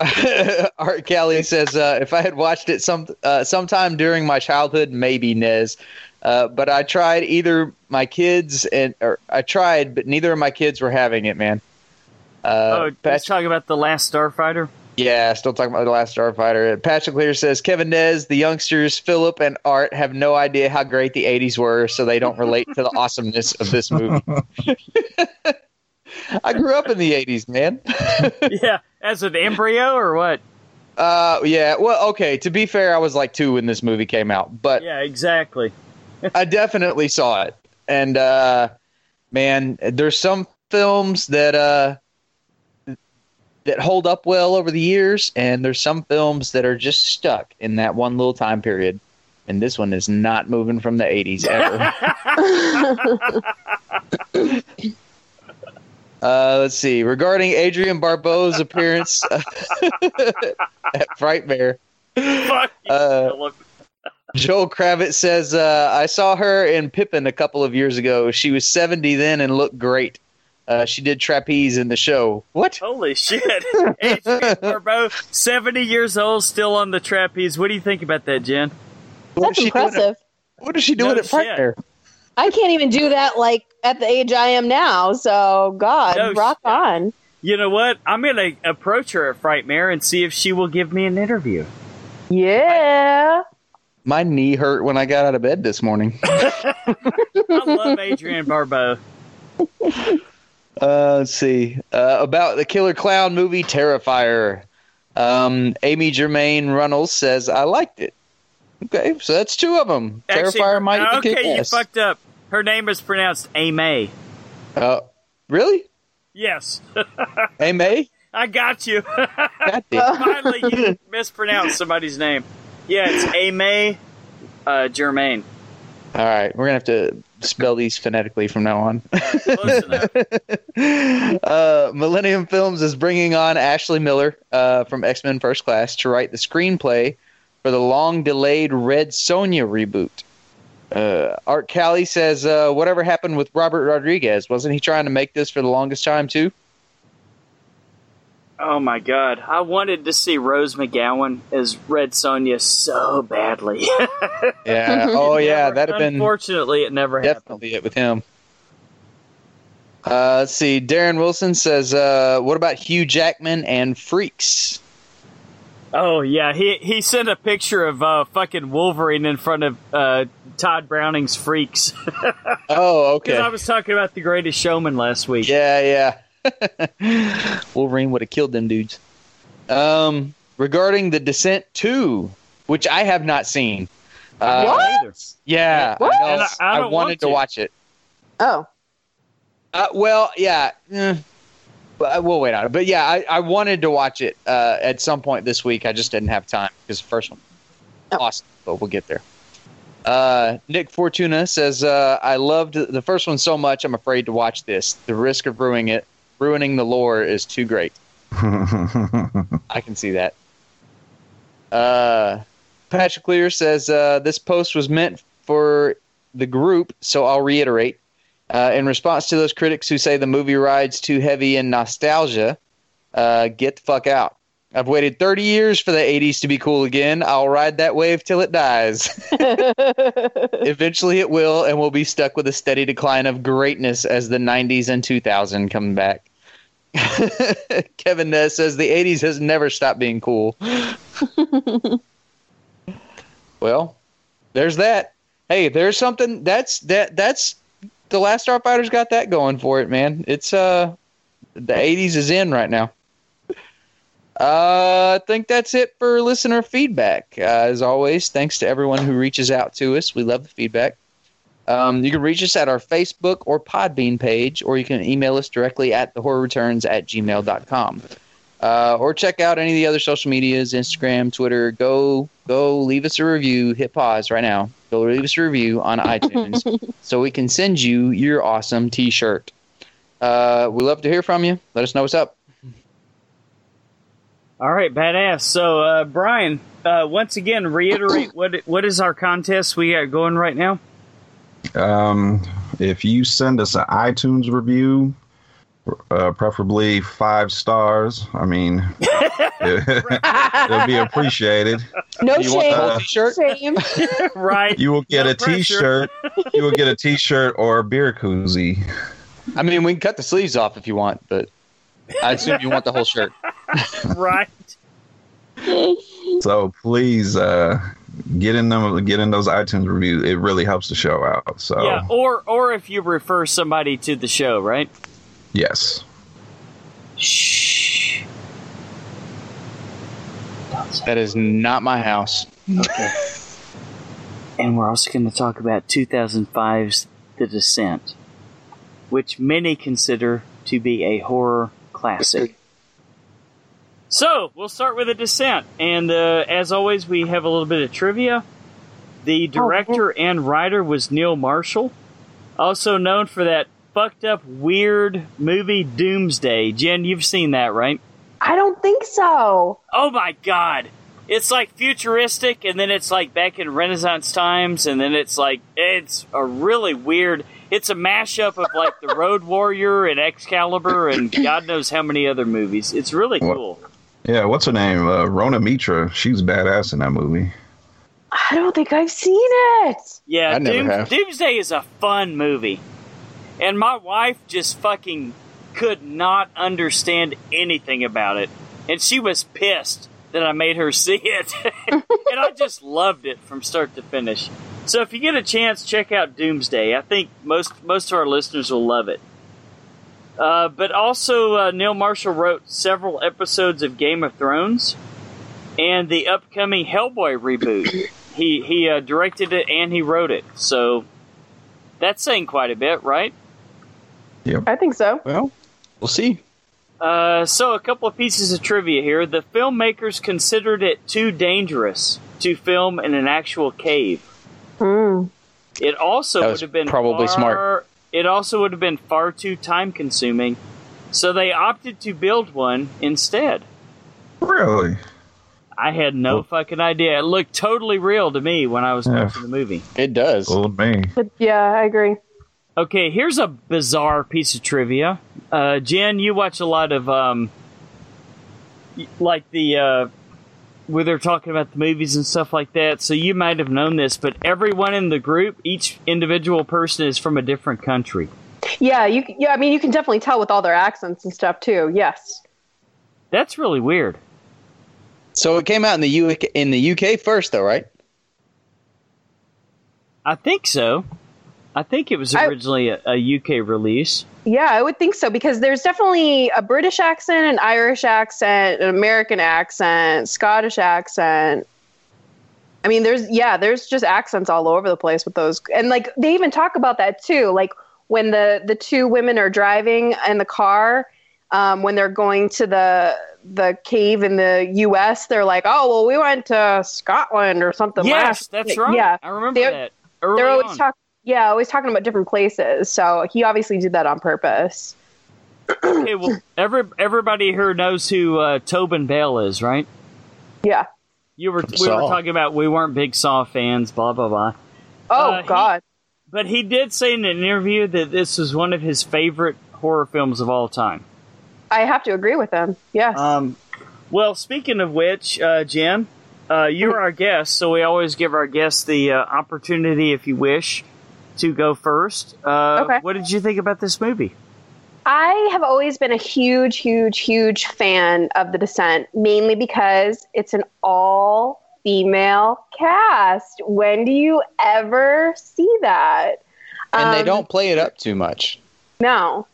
(laughs) Art Kelly says, uh, "If I had watched it some uh, sometime during my childhood, maybe Nez, uh, but I tried either my kids and or I tried, but neither of my kids were having it, man." Uh, oh, let's Pat- talk about the last Starfighter. yeah, still talking about the last Starfighter. Patrick Lear says Kevin Nez, the youngsters Philip and Art have no idea how great the '80s were, so they don't relate to the (laughs) awesomeness of this movie. (laughs) I grew up in the '80s, man. (laughs) yeah, as an embryo or what? Uh, yeah. Well, okay. To be fair, I was like two when this movie came out, but Yeah, exactly. I definitely saw it. And uh, man, there's some films that uh that hold up well over the years, and there's some films that are just stuck in that one little time period. And this one is not moving from the 80s ever. (laughs) uh, let's see. Regarding Adrienne Barbeau's appearance (laughs) at Frightmare, Fuck you, Uh. Joel Kravitz says, uh, I saw her in Pippin a couple of years ago. She was 70 then and looked great. Uh, she did trapeze in the show. What? Holy shit. (laughs) Adrienne Barbeau, 70 years old, still on the trapeze. What do you think about that, Jenn? What That's is she at- impressive. what is she doing No at Frightmare? I can't even do that like at the age I am now. So God, No rock shit. on. You know what? I'm going to approach her at Frightmare and see if she will give me an interview. Yeah. My knee hurt when I got out of bed this morning. (laughs) I love Adrienne Barbeau. Uh, let's see. Uh, about the Killer Clown movie Terrifier. Um, Amy Germain Runnels says, I liked it. Okay, so that's two of them. Actually, Terrifier might be Okay, you fucked up. Her name is pronounced Amy. Uh, really? Yes. Amy? (laughs) I got you. (laughs) Finally, you mispronounced somebody's name. Yeah, it's Ame uh, Germain. All right, we're gonna have to spell these phonetically from now on. (laughs) Uh, Millennium Films is bringing on Ashley Miller uh, from X Men First Class to write the screenplay for the long-delayed Red Sonja reboot. Uh, Art Callie says, uh, "Whatever happened with Robert Rodriguez? Wasn't he trying to make this for the longest time too?" Oh my god, I wanted to see Rose McGowan as Red Sonja so badly. (laughs) Yeah. (laughs) Oh yeah, that'd have been Unfortunately, it never happened. definitely it with him. Uh, let's see. Darren Wilson says, uh, "What about Hugh Jackman and Freaks?" Oh yeah, he he sent a picture of uh, fucking Wolverine in front of uh, Tod Browning's Freaks (laughs) Oh, okay. because. I was talking about the Greatest Showman last week. Yeah, yeah. (laughs) Wolverine would have killed them dudes. Um, regarding the Descent Two, which I have not seen. Uh, What? Yeah, What? I, know. I- I I wanted want to to. watch it. Oh, Uh, well, yeah. eh, but we'll wait on it. But yeah, I, I wanted to watch it uh, at some point this week. I just didn't have time because the first one, Oh. awesome. But we'll get there. Uh, Nick Fortuna says, uh, "I loved the first one so much. I'm afraid to watch this. The risk of ruining it, ruining the lore, is too great. (laughs) I can see that." Uh, Patrick Clear says, uh, "This post was meant for the group, so I'll reiterate." Uh, in response to those critics who say the movie rides too heavy in nostalgia, uh, get the fuck out. I've waited 30 years for the 80s to be cool again. I'll ride that wave till it dies. (laughs) (laughs) Eventually it will, and we'll be stuck with a steady decline of greatness as the 90s and 2000 come back. (laughs) Kevin Nez says the 80s has never stopped being cool. well, there's that. Hey, there's something that's that that's the Last Starfighter's got that going for it, man. It's uh the 80s is in right now. Uh, I think that's it for listener feedback. Uh, as always, thanks to everyone who reaches out to us. We love the feedback. Um, you can reach us at our Facebook or Podbean page, or you can email us directly at thehorrorreturns at gmail.com. Uh, or check out any of the other social medias, Instagram, Twitter. Go, go, leave us a review. Hit pause right now. Go leave us a review on iTunes (laughs) so we can send you your awesome T-shirt. Uh, we love to hear from you. Let us know what's up. All right, badass. So, uh, Brian, uh, once again, reiterate what what is our contest we got going right now? Um, if you send us an iTunes review, uh, preferably five stars, I mean, (laughs) it'll be appreciated. no You want the whole shame. T-shirt? Shame. (laughs) right. You will get No a pressure. T-shirt. you will get a T-shirt or a beer koozie. I mean, we can cut the sleeves off if you want, but I assume you want the whole shirt. (laughs) right. So please uh, get in them, get in those iTunes reviews. It really helps the show out. So Yeah. Or or if you refer somebody to the show, right? yes, Shh. That is not my house. Okay. and we're also going to talk about 2005's The Descent, which many consider to be a horror classic. So, we'll start with a Descent. And uh, as always, we have a little bit of trivia. The director and writer was Neil Marshall, also known for that fucked up, weird movie Doomsday. Jenn, you've seen that, right? I don't think so. Oh my god. It's like futuristic and then it's like back in Renaissance times and then it's like it's a really weird it's a mashup of like the Road Warrior and Excalibur and (clears throat) God knows how many other movies. It's really What? cool. yeah. What's her name? Uh, Rona Mitra. She's badass in that movie. I don't think I've seen it. Yeah, I never Doom- have. Doomsday is a fun movie. And my wife just fucking could not understand anything about it. And she was pissed that I made her (laughs) see it. (laughs) and I just loved it from start to finish. So if you get a chance, check out Doomsday. I think most most of our listeners will love it. Uh, but also, uh, Neil Marshall wrote several episodes of Game of Thrones and the upcoming Hellboy reboot. He he uh, directed it and he wrote it, so that's saying quite a bit, right? I think so. Well, we'll see. Uh, so a couple of pieces of trivia here. The filmmakers considered it too dangerous to film in an actual cave. Hmm. It also would have been probably far- smart. It also would have been far too time consuming, so they opted to build one instead. Really? I had no fucking idea. It looked totally real to me when I was Yeah. watching the movie. It does. Old me. But yeah, I agree. Okay, here's a bizarre piece of trivia. Uh, Jenn, you watch a lot of um, like the uh, where they're talking about the movies and stuff like that. So you might have known this, but everyone in the group, each individual person, is from a different country. Yeah, you. Yeah, I mean, you can definitely tell with all their accents and stuff too. Yes. That's really weird. So it came out in the UK in the UK first, though, right? I think so. I think it was originally a, a UK release. Yeah, I would think so because there's definitely a British accent, an Irish accent, an American accent, Scottish accent. I mean, there's yeah, there's just accents all over the place with those, and like they even talk about that too. Like when the the two women are driving in the car, um, when they're going to the the cave in the U.S., they're like, "Oh, well, we went to Scotland or something." yes, last that's week." right. Yeah, I remember They're- that. Early they're always talking. Yeah, always talking about different places. So he obviously did that on purpose. okay, well, every, everybody here knows who uh, Tobin Bell is, right? Yeah. You were we Saw. were talking about we weren't big Saw fans, blah blah blah. Oh Uh, he- God. But he did say in an interview that this was one of his favorite horror films of all time. I have to agree with him. Yes. Um, well, speaking of which, uh, Jenn, uh, you're our guest, so we always give our guests the uh, opportunity, if you wish, to go first. Uh, Okay. What did you think about this movie? I have always been a huge, huge, huge fan of The Descent, mainly because it's an all female cast. When do you ever see that? And they Um, don't play it up too much. No.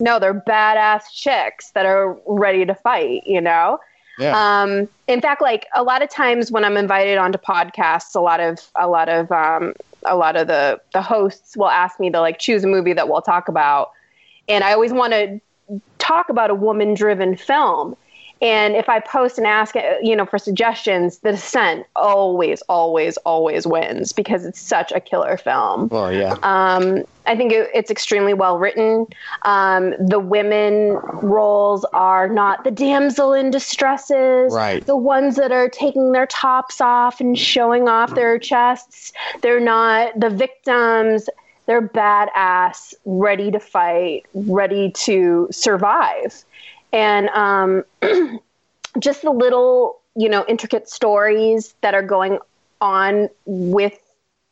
No, they're badass chicks that are ready to fight, you know? Yeah. Um, in fact, like a lot of times when I'm invited onto podcasts, a lot of a lot of um, a lot of the the hosts will ask me to like choose a movie that we'll talk about, and I always want to talk about a woman driven film. And if I post and ask, uh, you know, for suggestions, The Descent always, always, always wins because it's such a killer film. Oh yeah. Um, I think it, it's extremely well written. Um, the women roles are not the damsel in distresses, Right. The ones that are taking their tops off and showing off their chests. They're not the victims. They're badass, ready to fight, ready to survive, and um, (clears throat) just the little, you know, intricate stories that are going on with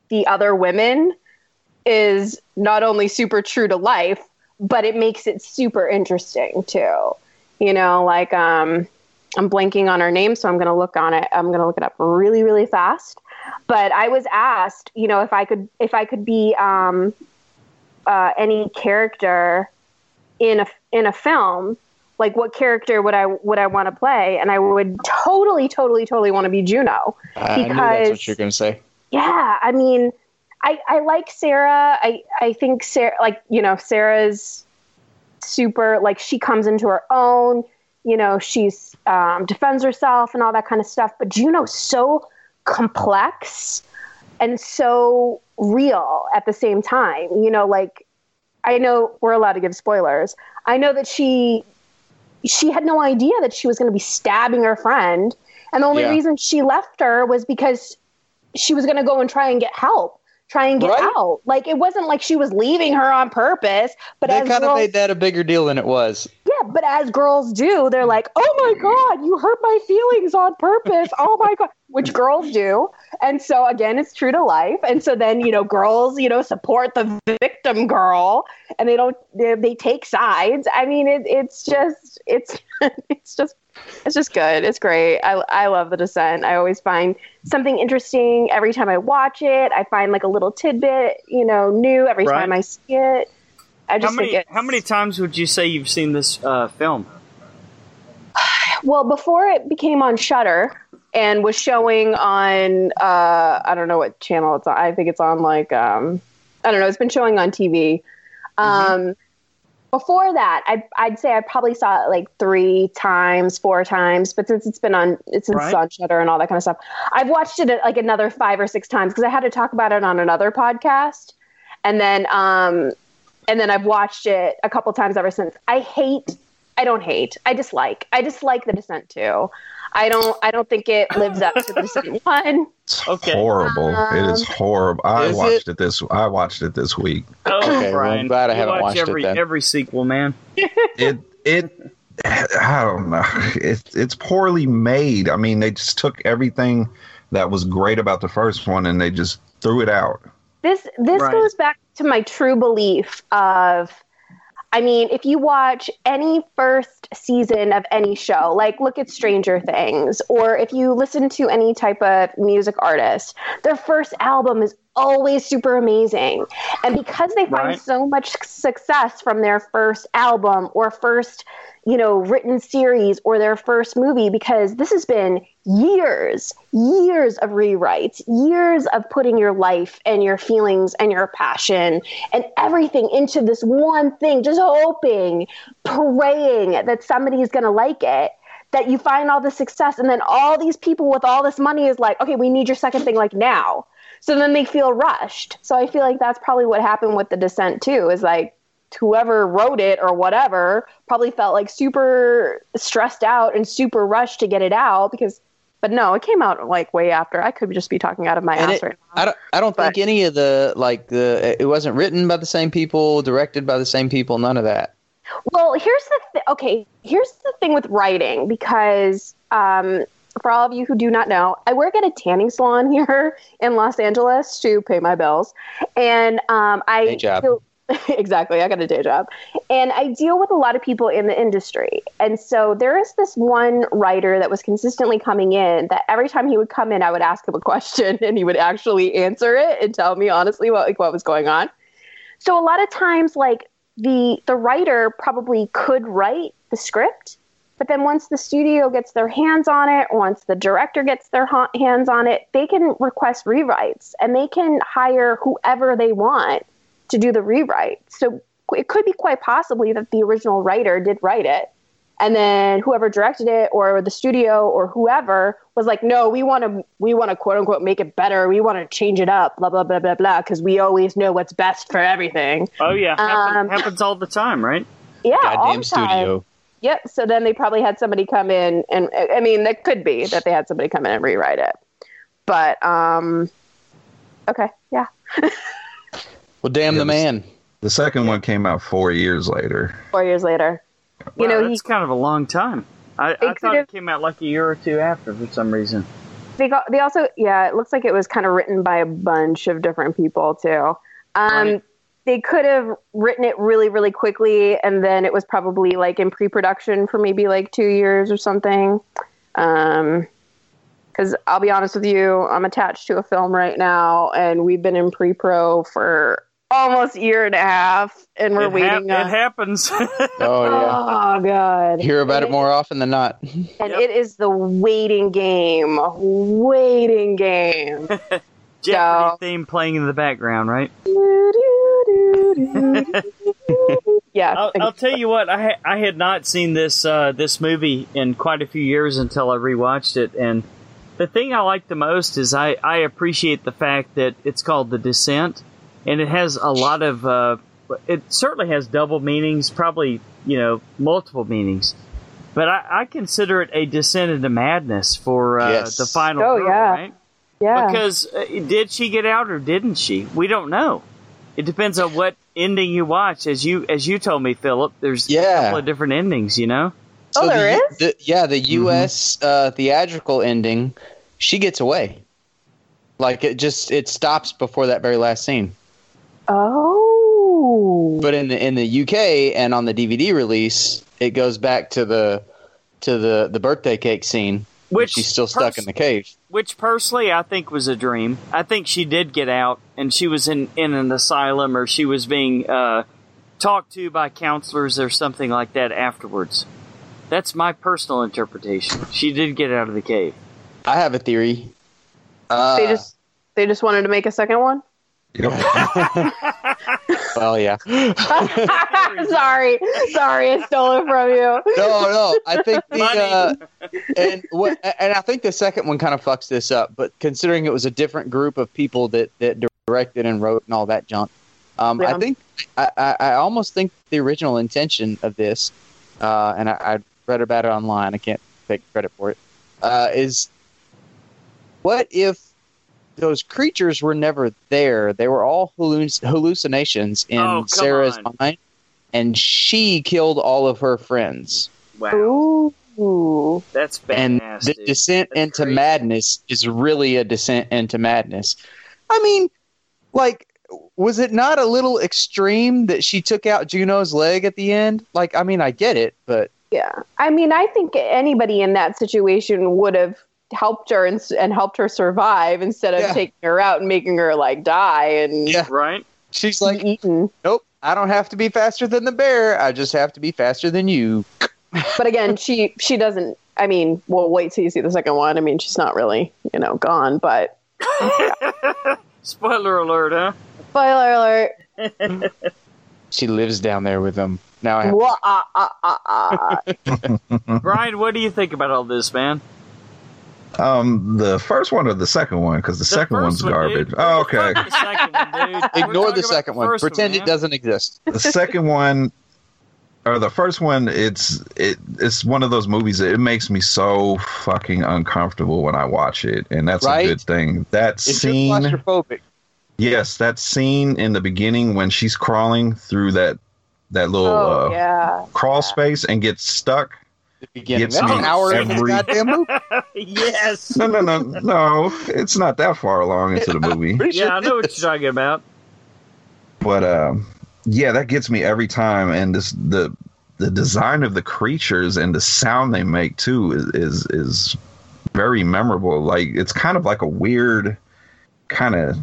the other women is not only super true to life, but it makes it super interesting too. You know, like um, I'm blanking on her name, so I'm gonna look on it. I'm gonna look it up really, really fast. But I was asked, you know, if I could, if I could be um, uh, any character in a in a film, like what character would I would I want to play? And I would totally, totally, totally want to be Juno. I knew that's because- what you're going to say. Yeah, I mean, I I like Sarah. I I think Sarah, like you know, Sarah's super. Like she comes into her own. You know, she's um, defends herself and all that kind of stuff. But Juno's so complex and so real at the same time. You know, like I know we're allowed to give spoilers. I know that she she had no idea that she was going to be stabbing her friend, and the only Yeah. reason she left her was because she was going to go and try and get help, try and get Right. out. Like it wasn't like she was leaving her on purpose, but They kind of made that a bigger deal than it was. yeah, but as girls do, they're like, "Oh my god, you hurt my feelings on purpose." oh my god, which girls do. And so again, it's true to life. And so then, you know, girls, you know, support the victim girl and they don't they, they take sides. I mean, it, it's just it's (laughs) it's just it's just good. It's great. I I love The Descent. I always find something interesting every time I watch it. I find like a little tidbit, you know, new every Right. time I see it. I How just many think how many times would you say you've seen this uh, film? (sighs) Well, before it became on Shudder and was showing on uh, I don't know what channel it's on. I think it's on like um, I don't know. It's been showing on TV. Um, before that, I, I'd say I probably saw it like three times, four times. But since it's been on, it's in Right. on Shudder and all that kind of stuff. I've watched it like another five or six times because I had to talk about it on another podcast, and then um, and then I've watched it a couple times ever since. I hate. I don't hate. I dislike. I dislike the Descent too. I don't. I don't think it lives up to the Descent (laughs) one. It's Okay. horrible. it is Um, horrible. I Is watched it? this. I watched it this week. Oh, (clears throat) Okay, well, Brian, I'm glad I you haven't watch watched it every then. every sequel, man. (laughs) It it. I don't know. It's it's poorly made. I mean, they just took everything that was great about the first one and they just threw it out. This this Right. goes back to my true belief of I mean, if you watch any first season of any show, like look at Stranger Things, or if you listen to any type of music artist, their first album is always super amazing. And because they find Right. so much success from their first album or first, you know, written series or their first movie, because this has been years, years of rewrites, years of putting your life and your feelings and your passion and everything into this one thing, just hoping, praying that somebody is going to like it. That you find all the success, and then all these people with all this money is like, okay, we need your second thing like now. So then they feel rushed. So I feel like that's probably what happened with the descent too. Is like whoever wrote it or whatever probably felt like super stressed out and super rushed to get it out because. But no, it came out like way after. I could just be talking out of my And ass it- right now. I don't. I don't But- think any of the like the. It wasn't written by the same people, directed by the same people. None of that. Well, here's the th- okay. Here's the thing with writing because um, for all of you who do not know, I work at a tanning salon (laughs) here in Los Angeles to pay my bills, and um, I job. (laughs) exactly. I got a day job, and I deal with a lot of people in the industry, and so there is this one writer that was consistently coming in. That every time he would come in, I would ask him a question, (laughs) and he would actually answer it and tell me honestly what like what was going on. So a lot of times, like the the writer probably could write the script, but then once the studio gets their hands on it, once the director gets their ha- hands on it, they can request rewrites and they can hire whoever they want to do the rewrite. So it could be quite possibly that the original writer did write it. And then whoever directed it or the studio or whoever was like, no, we want to, we want to quote unquote make it better. We want to change it up, blah, blah, blah, blah, blah, because we always know what's best for everything. Oh yeah, happen, Um, happens all the time, right? (laughs) Yeah. all Goddamn the time. studio. Yep. So then they probably had somebody come in and I mean that could be that they had somebody come in and rewrite it. But um okay, yeah. (laughs) Well, damn Yeah, the man. The second one came out four years later. Four years later. You Wow, know, he that's kind of a long time. I, I thought it came out like a year or two after for some reason. they got they also yeah, it looks like it was kind of written by a bunch of different people too. Um Right. they could have written it really, really quickly and then it was probably like in pre production for maybe like two years or something. Um because I'll be honest with you, I'm attached to a film right now, and we've been in pre-pro for almost year and a half, and we're it, hap- waiting. it on, happens. (laughs) (laughs) Oh yeah. oh god! Hear about it more often than not. and it is the waiting game, waiting game. (laughs) Jeopardy So- theme playing in the background, right? yeah, I'll, I'll tell you what. I ha- I had not seen this uh, this movie in quite a few years until I rewatched it, and the thing I like the most is I I appreciate the fact that it's called The Descent, and it has a lot of uh, it certainly has double meanings, probably you know multiple meanings. But I, I consider it a descent into madness for uh, Yes. the final Oh, girl, yeah. right? yeah. Because uh, did she get out or didn't she? We don't know. It depends on what ending you watch. As you as you told me, Philip, there's a Yeah. couple of different endings. You know. Oh, there the, is? The, yeah, the U.S. Uh, theatrical ending, she gets away. Like it just it stops before that very last scene. Oh, But in the in the UK and on the DVD release, it goes back to the to the the birthday cake scene. Which she's still stuck pers- in the cave. Which personally, I think was a dream. I think she did get out, and she was in in an asylum, or she was being uh, talked to by counselors or something like that afterwards. That's my personal interpretation. She did get out of the cave. I have a theory. Uh, they just they just wanted to make a second one. Yep. well, (laughs) yeah. (laughs) sorry, sorry, I stole it from you. no, no. I think the uh, and what and I think the second one kind of fucks this up. But considering it was a different group of people that that directed and wrote and all that junk, um, Yeah. I think I, I, I almost think the original intention of this, uh, and I, I read about it online. I can't take credit for it. Uh, is what if those creatures were never there? They were all halluc- hallucinations in Oh, Sarah's on. mind, and she killed all of her friends. Wow, Ooh, that's and badass. the dude. descent That's into crazy. madness is really a descent into madness. I mean, like was it not a little extreme that she took out Juno's leg at the end? Like, I mean, I get it, but Yeah. I mean, I think anybody in that situation would have helped her and, and helped her survive instead of Yeah. taking her out and making her like die and Yeah. Right? she's like, eaten. nope, I don't have to be faster than the bear. I just have to be faster than you. (laughs) But again, she she doesn't. I mean, we'll wait till you see the second one. I mean, she's not really you know gone, but (laughs) Spoiler alert, huh? spoiler alert. (laughs) She lives down there with them. Now I have Wah, ah, ah, ah, ah. Brian, what do you think about all this, man? Um, the first one or the second one? Because the, The second one's one, garbage. dude. Oh, okay. The second one, dude. (laughs) Ignore the second the one. first Pretend it doesn't exist. the second one or the first one it's it it's one of those movies that it makes me so fucking uncomfortable when i watch it and that's Right? a good thing that It's scene claustrophobic. yes that scene in the beginning when she's crawling through that that little Oh uh, yeah. crawl space and gets stuck The beginning. Gets That's me an hour into the every- goddamn movie. (laughs) yes. no no no no it's not that far along into the movie (laughs) sure Yeah, I know what you're talking about. but um yeah that gets me every time and this the the design of the creatures and the sound they make too is is, is very memorable like it's kind of like a weird kind of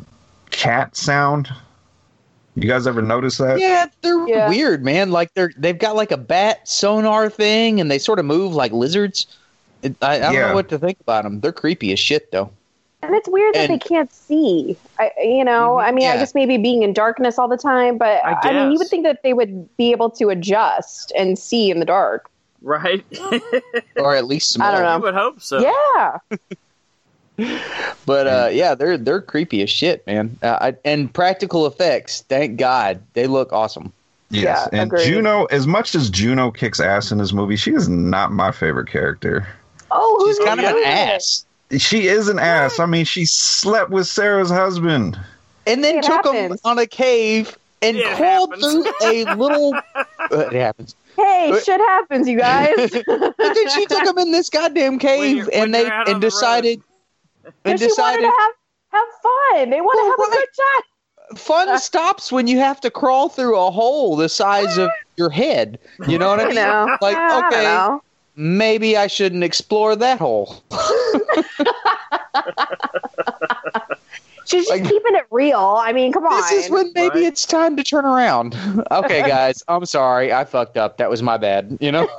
cat sound you guys ever notice that Yeah, they're Yeah. weird, man. Like they're they've got like a bat sonar thing, and they sort of move like lizards. I, I don't Yeah. know what to think about them. They're creepy as shit, though. And it's weird that they can't see. I, you know, mm-hmm. I mean, I guess maybe being in darkness all the time, but I I, mean, you would think that they would be able to adjust and see in the dark. Right? or at least small. I don't know. I would hope so. Yeah. (laughs) (laughs) But uh, yeah, they're they're creepy as shit, man. Uh, I, and practical effects, thank God, they look awesome. yes Yeah, and agreed. juno as much as juno kicks ass in this movie she is not my favorite character Oh, who's She's kind of an ass, she is an ass i mean she slept with sarah's husband and then It took him on a cave and It crawled happens. through a (laughs) little. Uh, it happens. Hey, But- shit happens, you guys. (laughs) But then she took him in this goddamn cave, you're- when and they you're and the decided and Because she wanted decided to have have fun. They want to Well, have a good time. fun uh. stops when you have to crawl through a hole the size of (laughs) your head. You know what I mean? know, Like, I okay, know. maybe I shouldn't explore that hole. (laughs) She's just Like- keeping it real. I mean, come on. This is when maybe Right. it's time to turn around. (laughs) okay, guys, I'm sorry. I fucked up. That was my bad. You know?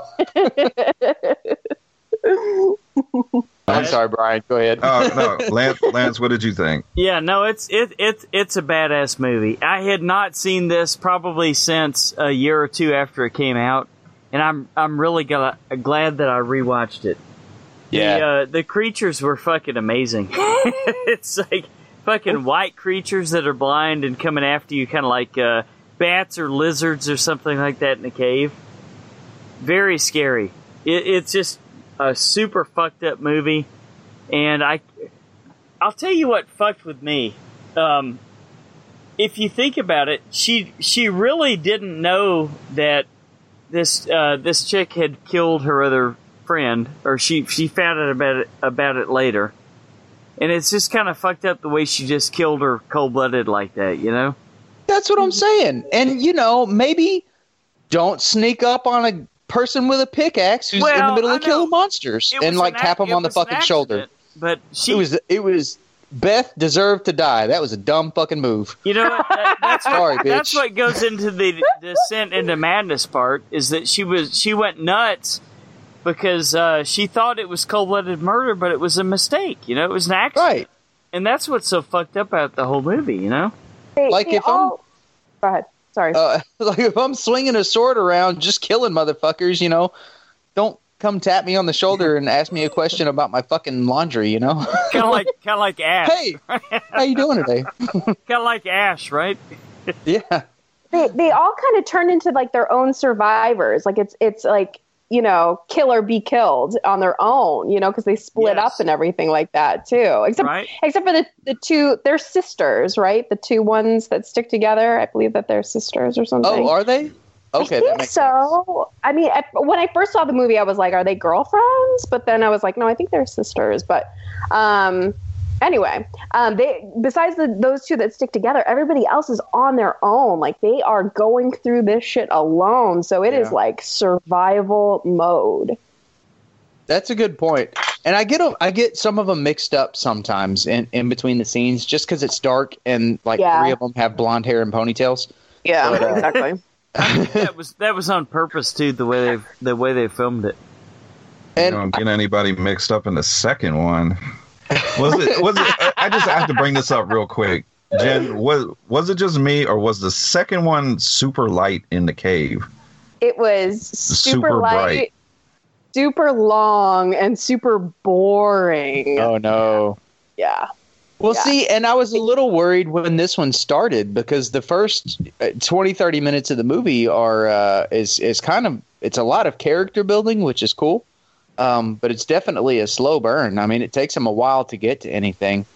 I'm sorry, Brian. Go ahead. oh no (laughs) lance, lance what did you think Yeah, no, it's it it's it's a badass movie. I had not seen this probably since a year or two after it came out, and I'm I'm really gla- glad that I rewatched it. yeah. The, uh, the creatures were fucking amazing. (laughs) it's like fucking white creatures that are blind and coming after you, kind of like uh, bats or lizards or something like that in a cave. Very scary. It, it's just a super fucked up movie, and I, I'll tell you what fucked with me. Um, if you think about it, she she really didn't know that this uh, this chick had killed her other friend, or she she found out about it about it later, and it's just kind of fucked up the way she just killed her cold blooded like that, you know? That's what I'm saying. And you know, maybe don't sneak up on a person with a pickaxe who's in the middle I of killing monsters and like an tap ac- him on the was an fucking shoulder. But she, It was it was Beth deserved to die. That was a dumb fucking move. you know. That, that's (laughs) Sorry, what, that's what goes into the descent into madness part is that she was she went nuts because uh, she thought it was cold blooded murder, but it was a mistake. You know, it was an accident. Right. And that's what's so fucked up about the whole movie. You know. They- Like they if I'm- Go ahead. Sorry. Uh, (laughs) like if I'm swinging a sword around, just killing motherfuckers, you know, don't come tap me on the shoulder and ask me a question about my fucking laundry, you know. (laughs) Kind of like kind of like Ash. hey, how you doing today? (laughs) Kind of like Ash, right? Yeah. they they all kind of turn into like their own survivors. Like it's it's like you know, kill or be killed on their own. You know, because they split Yes. up and everything like that too. Except Right. except for the the two, they're sisters, right? The two ones that stick together. I believe that they're sisters or something. Oh, are they? Okay, I that think makes so. I mean, I, when I first saw the movie, I was like, "Are they girlfriends?" But then I was like, "No, I think they're sisters." But, um, anyway, um, they besides the, those two that stick together, everybody else is on their own. Like they are going through this shit alone. So it is Yeah. like survival mode. That's a good point. And I get 'em- I get some of them mixed up sometimes in, in between the scenes just because it's dark and like Yeah. three of them have blonde hair and ponytails. Yeah, But, uh, exactly. (laughs) that was that was on purpose too. The way they the way they filmed it. You And don't get anybody mixed up in the second one. Was it? Was it? I- I just have to bring this up real quick. Jenn, was was it just me, or was the second one super light in the cave? It was super, Super light, bright. super long, and super boring. oh no. Yeah. Well, Yeah. see, and I was a little worried when this one started because the first uh, 20, 30 minutes of the movie are uh, is is kind of it's a lot of character building, which is cool. Um, but it's definitely a slow burn. I mean, it takes them a while to get to anything.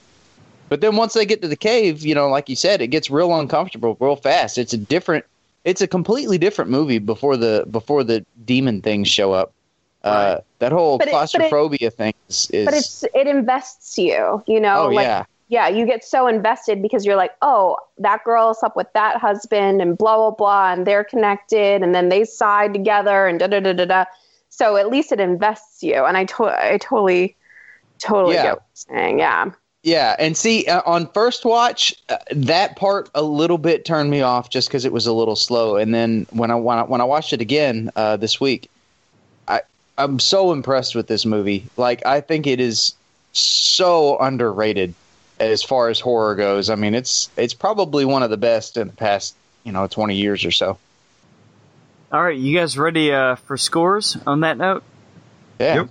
But then once they get to the cave, you know, like you said, it gets real uncomfortable real fast. It's a different, it's a completely different movie before the before the demon things show up. Uh, that whole But it- but it- claustrophobia thing is, is But it's it invests you, you know, oh like yeah, yeah, you get so invested because you're like, oh, that girl up with that husband and blah blah blah, and they're connected, and then they side together and da da da da da. So at least it invests you, and I to- I totally, totally Yeah. get what you're saying. Yeah, Yeah, and see uh, on first watch, uh, that part a little bit turned me off just because it was a little slow. And then when I when I, when I watched it again uh, this week, I I'm so impressed with this movie. Like I think it is so underrated as far as horror goes. I mean, it's it's probably one of the best in the past you know 20 years or so. All right, you guys ready uh, for scores on that note? Yeah. Yep.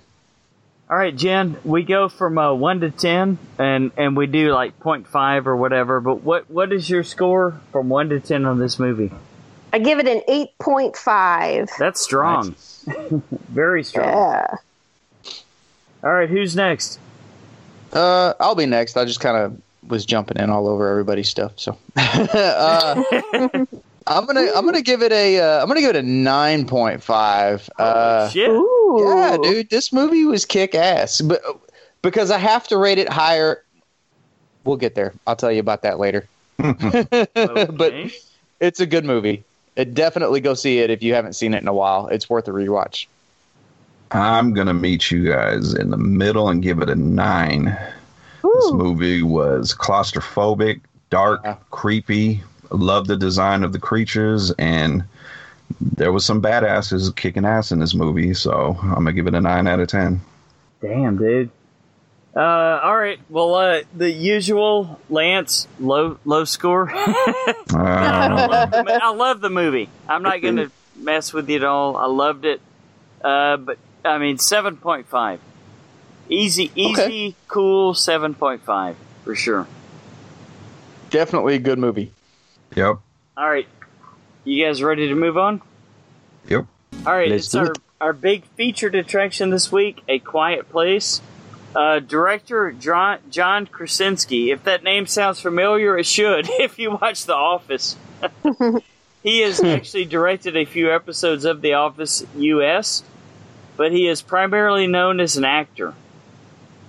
All right, Jenn, we go from uh, one to ten, and and we do like 0.5 or whatever. But what what is your score from one to ten on this movie? I give it an eight point five. That's strong, (laughs) very strong. Yeah. All right, who's next? Uh, I'll be next. I just kind of was jumping in all over everybody's stuff. So, (laughs) uh, (laughs) I'm gonna I'm gonna give it a uh, I'm gonna give it a nine point five. Uh, Shit. Yeah, dude, this movie was kick ass. But because I have to rate it higher, we'll get there. I'll tell you about that later. (laughs) But it's a good movie. It definitely go see it if you haven't seen it in a while. It's worth a rewatch. I'm gonna meet you guys in the middle and give it a nine. This movie was claustrophobic, dark, Yeah. creepy. Love the design of the creatures, and there was some badasses kicking ass in this movie. So I'm gonna give it a nine out of ten. Damn, dude. Uh, all right. Well, uh, the usual Lance low low score. I, Uh, love the, I love the movie. I'm not gonna mess with you at all. I loved it. Uh, but I mean, seven point five. Easy, easy, cool. Seven point five for sure. Definitely a good movie. Yep, All right. You guys ready to move on? yep. All right, Let's it's do our, it. our big featured attraction this week, A Quiet Place. Uh, director John, John Krasinski. If that name sounds familiar, it should (laughs) if you watch The Office. (laughs) he has actually directed a few episodes of The Office US, but he is primarily known as an actor.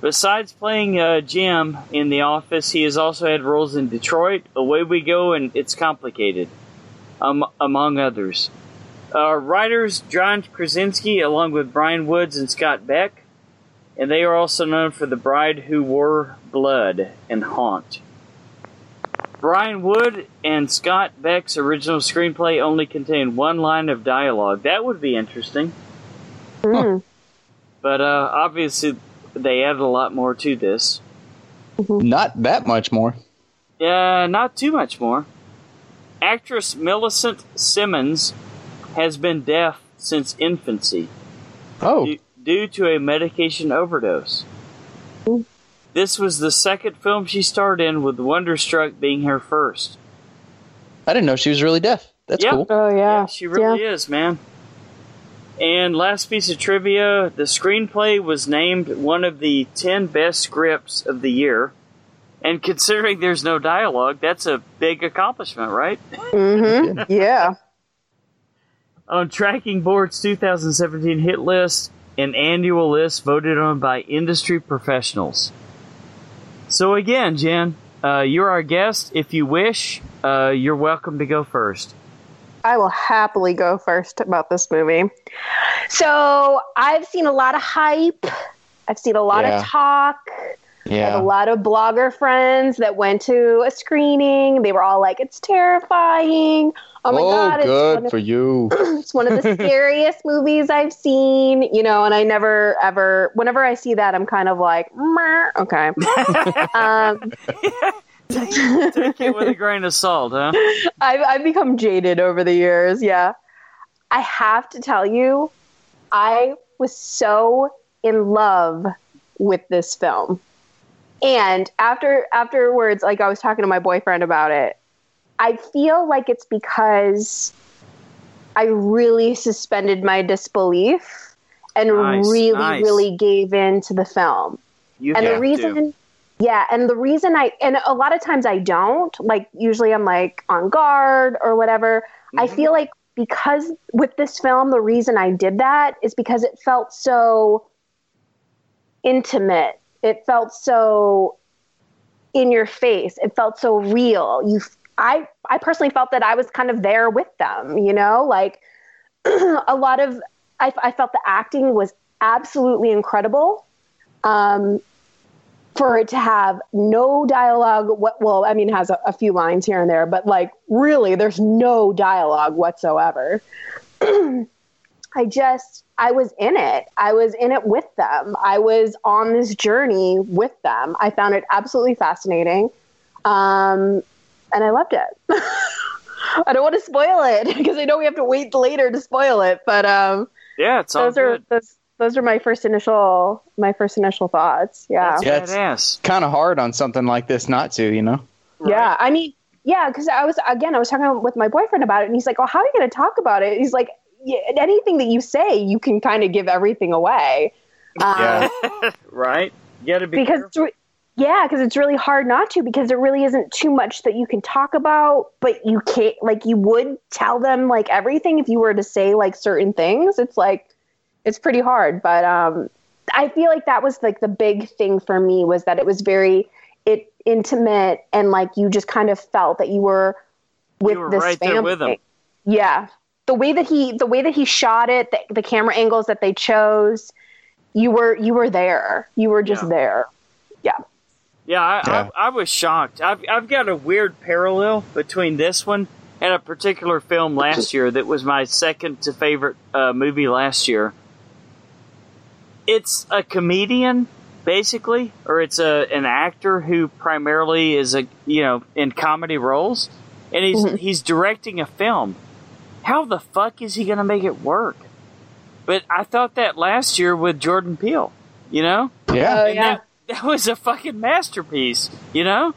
Besides playing uh, Jim in The Office, he has also had roles in Detroit, Away We Go, and It's Complicated, um, among others. Uh, writers John Krasinski, along with Bryan Woods and Scott Beck, and they are also known for The Bride Who Wore Blood and Haunt. Bryan Wood and Scott Beck's original screenplay only contained one line of dialogue. That would be interesting, Mm. but uh, obviously they added a lot more to this. Mm-hmm. Not that much more. Yeah, not too much more. Actress Millicent Simmonds has been deaf since infancy. Oh, due, due to a medication overdose. Mm-hmm. This was the second film she starred in, with Wonderstruck being her first. I didn't know she was really deaf. That's Yep. cool. Oh yeah. she really is, man. And last piece of trivia the screenplay was named one of the 10 best scripts of the year. And considering there's no dialogue, that's a big accomplishment, right? Mm-hmm. (laughs) Yeah. On Tracking Board's 2017 hit list, an annual list voted on by industry professionals. So again, Jenn, uh, you're our guest. If you wish, uh, you're welcome to go first. I will happily go first about this movie. So I've seen a lot of hype. I've seen a lot Yeah. of talk. Yeah. a lot of blogger friends that went to a screening. They were all like, "It's terrifying." Oh my god, it's one of, you. (clears throat) it's one of the (laughs) scariest movies I've seen. You know, and I never ever. Whenever I see that, I'm kind of like, "Meh, okay. (laughs) um, Take it with a (laughs) grain of salt, huh? I've, I've become jaded over the years. Yeah. I have to tell you, I was so in love with this film. And after afterwards, like I was talking to my boyfriend about it, I feel like it's because I really suspended my disbelief and Nice, really, nice. really gave in to the film You and have the reason yeah and the reason i and a lot of times i don't like usually i'm like on guard or whatever. I Mhm. feel like because with this film the reason i did that is because it felt so intimate. It felt so in your face. It felt so real. You i i personally felt that i was kind of there with them you know? Like (clears throat) a lot of I, I felt the acting was absolutely incredible. Um, for it to have no dialogue. What, well, I mean, it has a, a few lines here and there, but like really, there's no dialogue whatsoever. (clears throat) I just, I was in it. I was in it with them. I was on this journey with them. I found it absolutely fascinating. Um, and I loved it. (laughs) I don't want to spoil it (laughs) because I know we have to wait later to spoil it, but um, Yeah, it's all those are good. those those are my first initial my first initial thoughts. Yeah. That's Yeah, it's- Kind of hard on something like this not to, you know? Yeah, I mean, yeah, because I was again, I was talking with my boyfriend about it, and he's like, "Well, how are you going to talk about it?" He's like, yeah, "Anything that you say, you can kind of give everything away." Um, Yeah. (laughs) right? You got to be because careful. re- yeah, because it's really hard not to because there really isn't too much that you can talk about, but you can't like you would tell them like everything if you were to say like certain things. It's like it's pretty hard, but um, I feel like that was like the big thing for me was that it was very it intimate and like you just kind of felt that you were with You were this right family. there with 'em. Yeah, the way that he the way that he shot it, the, the camera angles that they chose, you were you were there. You were just Yeah. there. Yeah, I, Yeah. I, I was shocked. I've, I've got a weird parallel between this one and a particular film last year that was my second to favorite uh, movie last year. It's a comedian, basically, or it's a an actor who primarily is a you know in comedy roles, and he's Mhm. he's directing a film. How the fuck is he going to make it work? But I thought that last year with Jordan Peele, you know. Yeah. Oh, yeah. that, that was a fucking masterpiece, you know?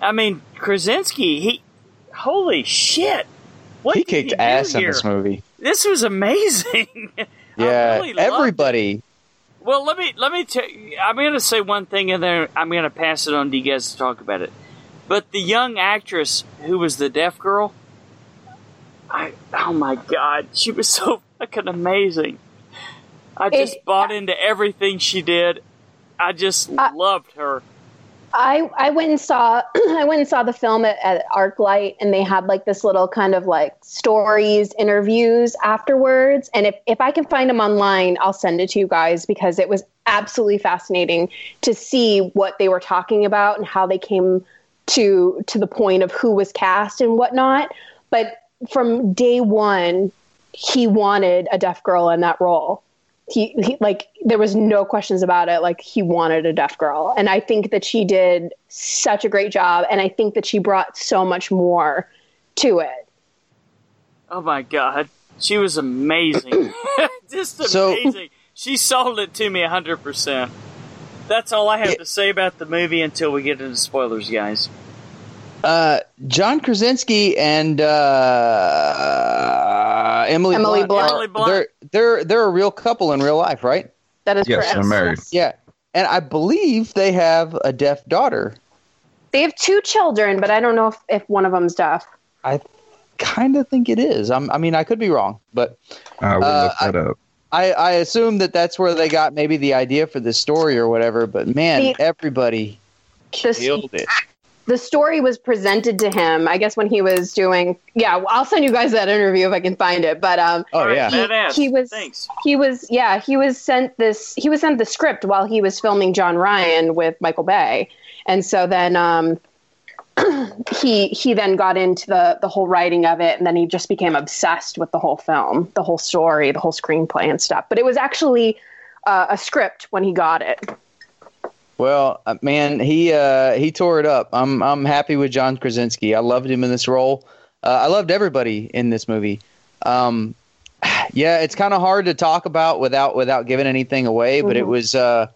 I mean, Krasinski, he, holy shit. What he kicked do ass in this movie. This was amazing. (laughs) I Yeah. really loved it. Well, let me, let me tell you, I'm going to say one thing and then I'm going to pass it on to you guys to talk about it. But the young actress who was the deaf girl, I, oh my god, she was so fucking amazing. I just It- bought into everything she did. I just Uh, loved her. I I went and saw (clears throat) I went and saw the film at, at ArcLight, and they had like this little kind of like stories, interviews afterwards. And if if I can find them online, I'll send it to you guys because it was absolutely fascinating to see what they were talking about and how they came to to the point of who was cast and whatnot. But from day one, he wanted a deaf girl in that role he, he like there was no questions about it. Like he wanted a deaf girl. And i think that she did such a great job. And i think that she brought so much more to it. Oh my god, she was amazing, (coughs) (laughs) just So- amazing. she sold it to me hundred percent. That's all I have to say about the movie until we get into spoilers, guys. Uh, John Krasinski and uh, Emily, Emily Blunt. Emily Blunt. They're they're they're a real couple in real life, right? that is Yes, correct they're married. Yeah, and I believe they have a deaf daughter. they have two children but i don't know if, if one of them's deaf I kind of think it is. I'm, I mean, I could be wrong, but I will Uh, look that up. I, I assume that that's where they got maybe the idea for this story or whatever. But man, The- everybody This- killed it. The story was presented to him. I guess when he was doing. Yeah, I'll send you guys that interview if I can find it. But um, Oh yeah. badass. He was- Thanks. he was yeah he was sent this he was sent the script while he was filming John Ryan with Michael Bay, and so then um, (clears throat) he he then got into the the whole writing of it, and then he just became obsessed with the whole film, the whole story, the whole screenplay and stuff. But it was actually uh, a script when he got it. Well, uh, man, he uh, he tore it up. I'm I'm happy with John Krasinski. I loved him in this role. Uh, I loved everybody in this movie. Um, (sighs) yeah, it's kind of hard to talk about without without giving anything away, but it Mhm. was uh,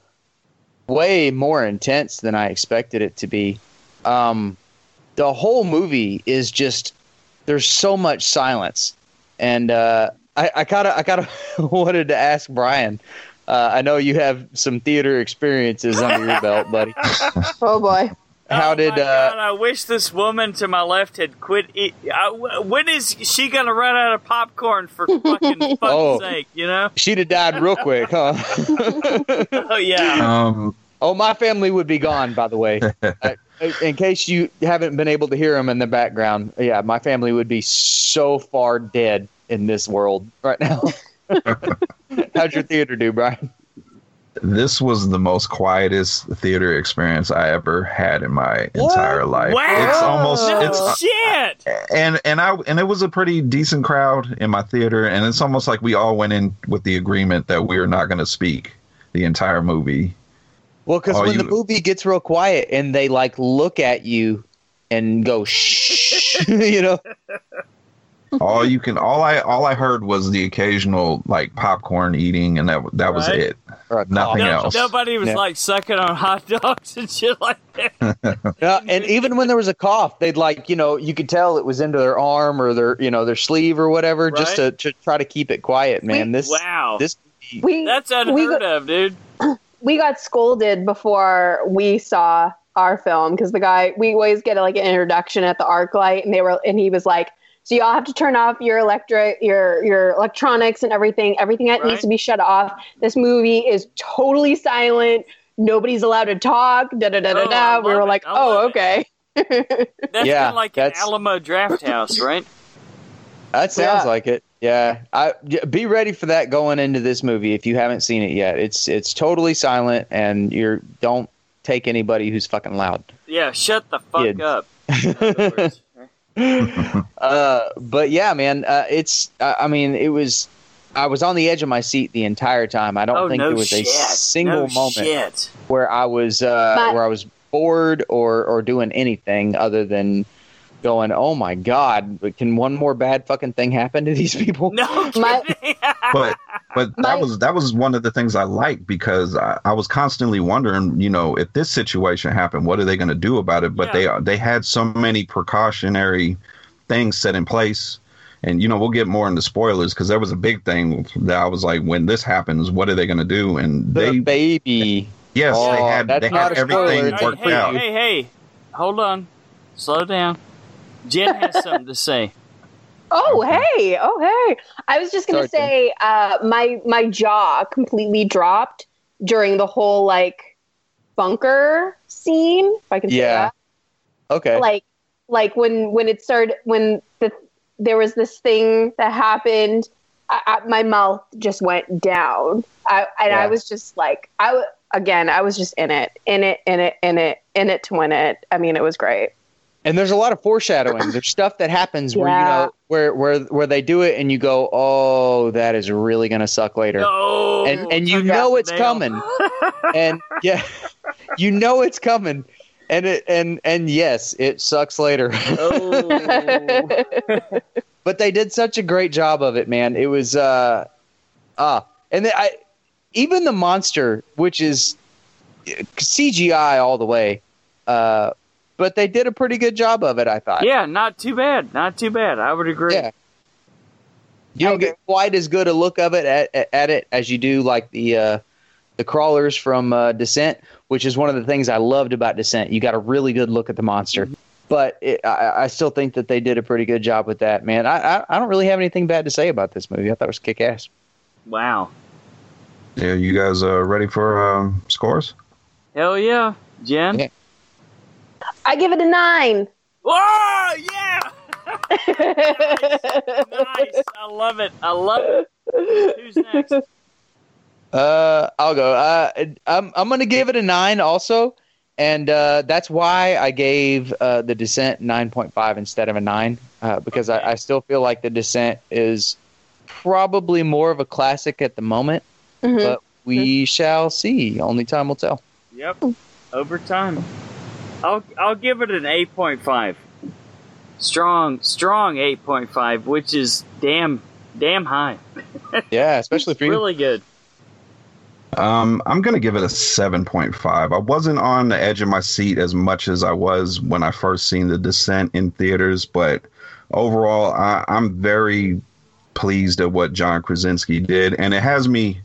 way more intense than I expected it to be. Um, the whole movie is just there's so much silence, and uh, I I kind of I kind of (laughs) wanted to ask Brian. Uh, I know you have some theater experiences under your belt, buddy. (laughs) Oh boy. How oh did my uh, God, I wish this woman to my left had quit. Eat, I, when is she gonna run out of popcorn for (laughs) fucking fuck's Oh. sake? You know? she'd have died real quick, huh? (laughs) Oh yeah. Um, oh, my family would be gone. By the way, Uh, in case you haven't been able to hear them in the background, yeah, my family would be so far dead in this world right now. (laughs) How'd your theater do, Brian? this was the most quietest theater experience I ever had in my entire life. Wow. It's almost no it's uh, shit. and and I and it was a pretty decent crowd in my theater, and it's almost like we all went in with the agreement that we are not going to speak the entire movie. Well, because Oh, when you- the movie gets real quiet and they like look at you and go shh, (laughs) you know. All you can all I all I heard was the occasional like popcorn eating, and that that was Right. it. Nothing. No, else. nobody was Yeah. like sucking on hot dogs and shit like that. (laughs) Yeah, and even when there was a cough, they'd like, you know, you could tell it was into their arm or their, you know, their sleeve or whatever, just to, to try to keep it quiet, man. This, Wow. this, We That's we unheard got- of, dude. (clears throat) we got scolded before we saw our film because the guy we always get like an introduction at the ArcLight and they were and he was like so y'all have to turn off your electric your your electronics and everything everything that Right. needs to be shut off this movie is totally silent nobody's allowed to talk da da da da Oh, da we love were it. like I oh okay That's Yeah, kind of like an Alamo Drafthouse, (laughs) right? that sounds Yeah. like it. Yeah, I be ready for that going into this movie if you haven't seen it yet. It's it's totally silent, and you're don't take anybody who's fucking loud. Yeah, shut the fuck Kids. up. (laughs) In other words. uh, but yeah, man, uh, it's. Uh, I mean, it was. I was on the edge of my seat the entire time. I don't oh, think no there was shit. a single no moment Shit. where I was uh, But- where I was bored or or doing anything other than going, "Oh my god, can one more bad fucking thing happen to these (laughs) people?" No My- kidding. (laughs) but but My- that was that was one of the things I liked because I, I was constantly wondering, you know, if this situation happened, what are they going to do about it? But they they had so many precautionary things set in place, and you know, we'll get more into spoilers because there was a big thing that I was like, when this happens, what are they going to do? And The they baby. yes, they Oh, had they had everything hey, worked hey, out. hey, hey, hold on. Slow down. Jen has something to say. Oh hey, oh hey! I was just gonna Sorry, say, uh, my my jaw completely dropped during the whole like bunker scene. If I can say Yeah. that, Okay. like like when when it started when the there was this thing that happened, I, I, my mouth just went down. I and Yeah. I was just like I again I was just in it, in it, in it, in it, in it to win it. I mean, it was great. and there's a lot of foreshadowing. There's stuff that happens where you know where where where they do it and you go, "Oh, that is really going to suck later." No. and and you know it's coming. (laughs) and yeah, (laughs) you know it's coming. And it and and yes, it sucks later. Oh. (laughs) but they did such a great job of it, man. It was uh ah, and then I even the monster, which is CGI all the way, uh, but they did a pretty good job of it. I thought. yeah, not too bad. Not too bad. I would agree. Yeah. You don't get quite as good a look of it at, at, at it as you do like the uh, the crawlers from uh, Descent, which is one of the things I loved about Descent. You got a really good look at the monster, but it, I, I still think that they did a pretty good job with that. Man, I, I I don't really have anything bad to say about this movie. I thought it was kick ass. Wow. Yeah, you guys uh, ready for um, scores? Hell yeah, Jen. Yeah. I give it a nine. Whoa! Yeah! (laughs) nice. I love it. I love it. Who's next? Uh, I'll go. Uh, I'm I'm gonna give it a nine also, and uh, that's why I gave uh, the Descent nine point five instead of a nine uh, because I, I still feel like the Descent is probably more of a classic at the moment, Mhm. but we shall see. Only time will tell. Yep. Over time. I'll I'll give it an eight point five. Strong, strong eight point five, which is damn damn high. (laughs) Yeah, especially for you. Really good. Um, I'm gonna give it a seven point five. I wasn't on the edge of my seat as much as I was when I first seen The Descent in theaters, but overall, I, I'm very pleased at what John Krasinski did, and it has me,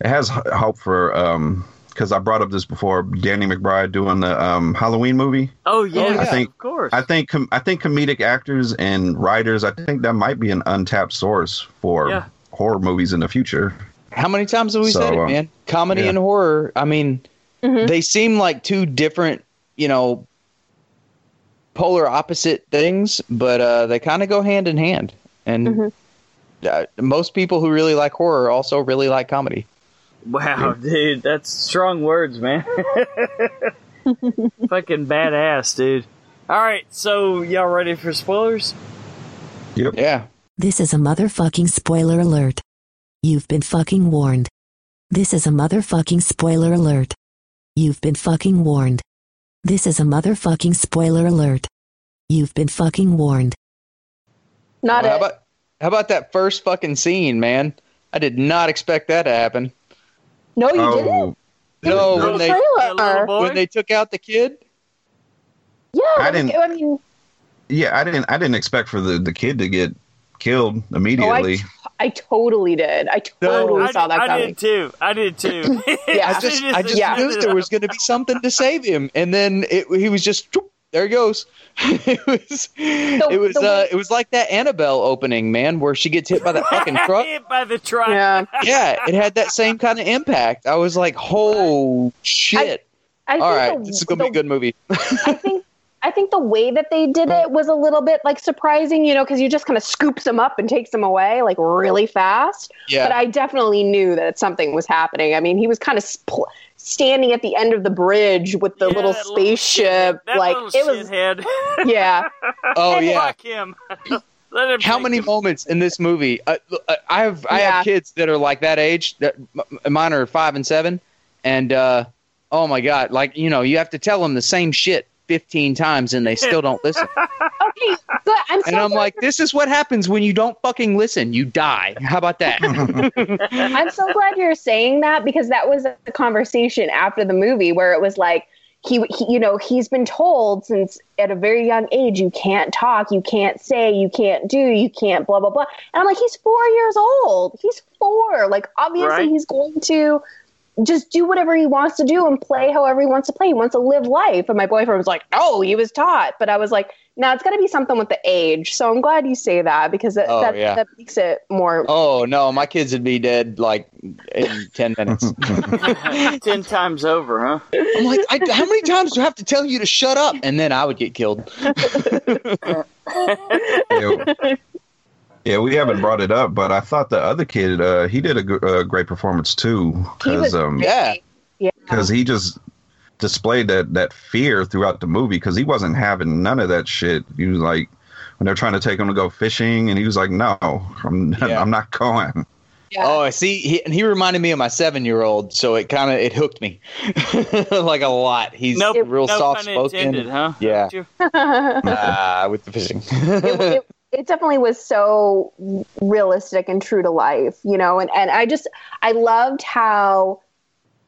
it has hope for um, because I brought up this before, Danny McBride doing the um Halloween movie. Oh yeah, I think- of course. I think com- I think comedic actors and writers, I think that might be an untapped source for Yeah. horror movies in the future. How many times have we So, said it, uh, man? Comedy yeah. and horror. I mean, Mhm. they seem like two different, you know, polar opposite things, but uh, they kind of go hand in hand. And Mhm. uh, most people who really like horror also really like comedy. Wow, dude, that's strong words, man. (laughs) Fucking badass, dude. All right, so y'all ready for spoilers? Yep. Yeah. This is a motherfucking spoiler alert. You've been fucking warned. This is a motherfucking spoiler alert. You've been fucking warned. This is a motherfucking spoiler alert. You've been fucking warned. Not how it. about how about that first fucking scene, man? I did not expect that to happen. No, you Oh, didn't. It No, was when they The little trailer. boy? when they took out the kid. Yeah, I didn't- I mean, Yeah, I didn't I didn't expect for the, the kid to get killed oh, I, immediately. I totally did. I No, totally I, saw did, that I coming. did too. I did too. (coughs) Yeah. (laughs) I just I just Yeah. knew there was going to be something to save him, and then it, he was just choop, there he goes. (laughs) it was it was uh, way- it was like that Annabelle opening, man, where she gets hit by that fucking (laughs) truck. Hit by the truck. Yeah, yeah, it had that same kind of impact. I was like, "Oh shit!" I think All right, the, this is gonna be a good movie. I think I think the way that they did it was a little bit like surprising, you know, because you just kind of scoops them up and takes them away like really fast. Yeah, But I definitely knew that something was happening. I mean, he was kind of sp- standing at the end of the bridge with the Yeah, little spaceship. That like little it was, shithead. (laughs) yeah. (laughs) oh and yeah. Fuck him. (laughs) How many him. moments in this movie? Uh, uh, I have I Yeah. have kids that are like that age. That mine are five and seven, and uh, oh my god, like you know, you have to tell them the same shit fifteen times, and they still don't listen. (laughs) Okay, good. I'm so And I'm glad like, this is what happens when you don't fucking listen. You die. How about that? (laughs) I'm so glad you're saying that because that was a conversation after the movie where it was like he, he you know he's been told since at a very young age you can't talk, you can't say, you can't do, you can't blah blah blah. And I'm like he's 4 years old. He's 4. Like obviously Right. he's going to just do whatever he wants to do and play however he wants to play. He wants to live life. And my boyfriend was like, "No, he was taught." But I was like, "No, it's got to be something with the age." So I'm glad you say that because that Oh, that, yeah. that makes it more oh no, my kids would be dead like in (laughs) ten minutes. (laughs) Ten times over, huh? I'm like, I, how many times do I have to tell you to shut up? And then I would get killed. (laughs) yeah, yeah, we haven't brought it up, but I thought the other kid, uh, he did a, great performance too, He was because um, Yeah. yeah. because he just displayed that that fear throughout the movie because he wasn't having none of that shit. He was like when they're trying to take him to go fishing, and he was like, "No, I'm (laughs) Yeah. I'm not going." Yeah. Oh, I see. He, and he reminded me of my seven-year-old, so it kind of it hooked me (laughs) like a lot. He's Nope. real no soft pun intended, spoken. huh? Yeah. Don't? (laughs) Ah, with the fishing. it, it, it definitely was so realistic and true to life, you know. And and I just I loved how,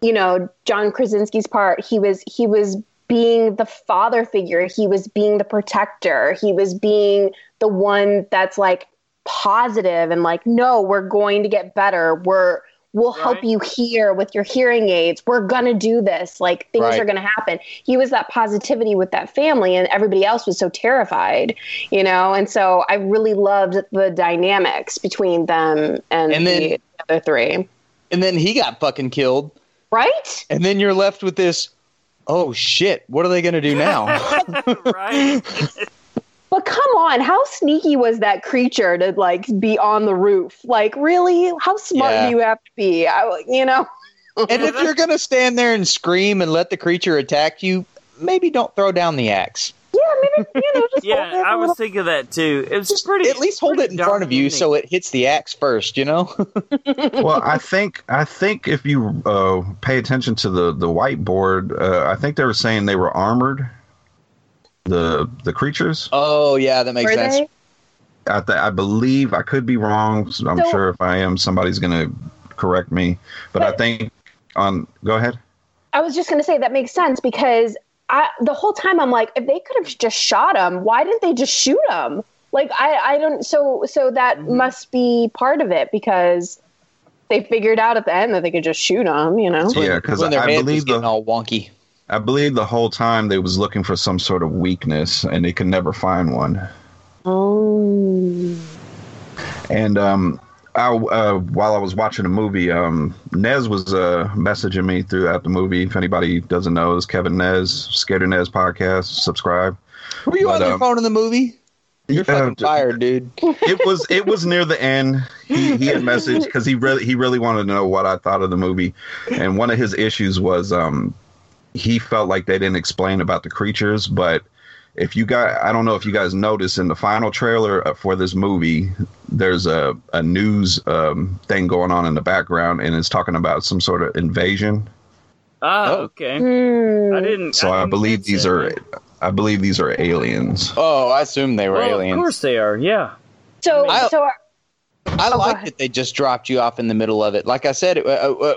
you know, John Krasinski's part. He was he was being the father figure. He was being the protector. He was being the one that's like positive and like, no, we're going to get better. We're we'll help you hear with your hearing aids. We're gonna do this. Like things Right. are gonna happen. He was that positivity with that family, and everybody else was so terrified, you know. And so I really loved the dynamics between them and, And then- the other three. and then he got fucking killed, Right? and then you're left with this oh shit, what are they going to do now? (laughs) right? (laughs) But come on, how sneaky was that creature to like be on the roof? Like, really? How smart Yeah. do you have to be? I, you know? and if you're going to stand there and scream and let the creature attack you, maybe don't throw down the axe. Yeah, maybe you know, just (laughs) hold Yeah, it I a was little- thinking of that too. It was Just pretty. at least hold it in front of you darn so it hits the axe first, you know? (laughs) well, I think I think if you uh, pay attention to the the whiteboard, uh, I think they were saying they were armored. The the creatures. oh, yeah, that makes Were sense. they? I th- I believe I could be wrong. so I'm So- sure if I am, somebody's gonna correct me. But, I think on. Go ahead. I was just going to say that makes sense because I the whole time I'm like, if they could have just shot him, why didn't they just shoot him? Like I, I don't. So so that Mm-hmm. must be part of it because they figured out at the end that they could just shoot him. You know? Yeah, because when their I believe getting the all wonky. I believe the whole time they was looking for some sort of weakness and they could never find one. Oh. And um, I, uh, while I was watching the movie, um, Nez was uh, messaging me throughout the movie. If anybody doesn't know, it's Kevin Nez, Scared of Nez podcast. Subscribe. Were you But, on your um, phone in the movie? You're Yeah, fucking d- fired, dude. (laughs) It was it was near the end. He he had messaged because he really he really wanted to know what I thought of the movie, and one of his issues was um he felt like they didn't explain about the creatures, but if you guys, I don't know if you guys noticed in the final trailer uh, for this movie, there's a a news um, thing going on in the background, and it's talking about some sort of invasion. Oh, Oh. okay. Hmm. I didn't. So I, didn't believe these that. are, I believe these are aliens. Oh, I assume they were Well, aliens. Of course they are. Yeah. So I- so I go like ahead. that they just dropped you off in the middle of it. Like I said, uh, uh,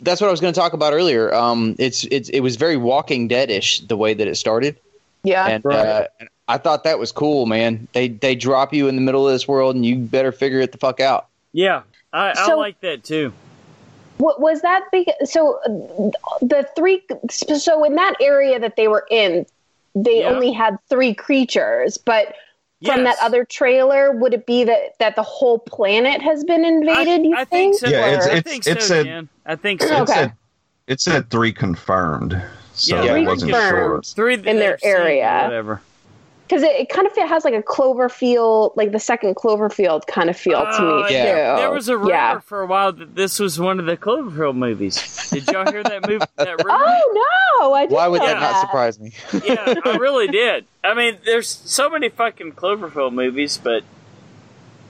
that's what I was going to talk about earlier. Um, it's it's it was very Walking Dead-ish the way that it started, yeah. and uh, I thought that was cool, man. They they drop you in the middle of this world, and you better figure it the fuck out. Yeah. I, I So- like that too. What was that big? So uh, the three. So in that area that they were in, they Yeah. only had three creatures. But from that other trailer, would it be that that the whole planet has been invaded? you I, I think so. Yeah, it's- I think it so, said- Jen. I think It so. Okay. said it said three confirmed, so Yeah, I three wasn't confirmed. sure. Three that in their they've seen or area. Whatever. Because it, it kind of has like a Cloverfield, like the second Cloverfield kind of feel to Oh, me yeah. too. There was a rumor yeah. for a while that this was one of the Cloverfield movies. Did y'all hear that movie? (laughs) That rumor? Oh no! I didn't Why would know that not surprise me? yeah, I (laughs) really did. I mean, there's so many fucking Cloverfield movies, but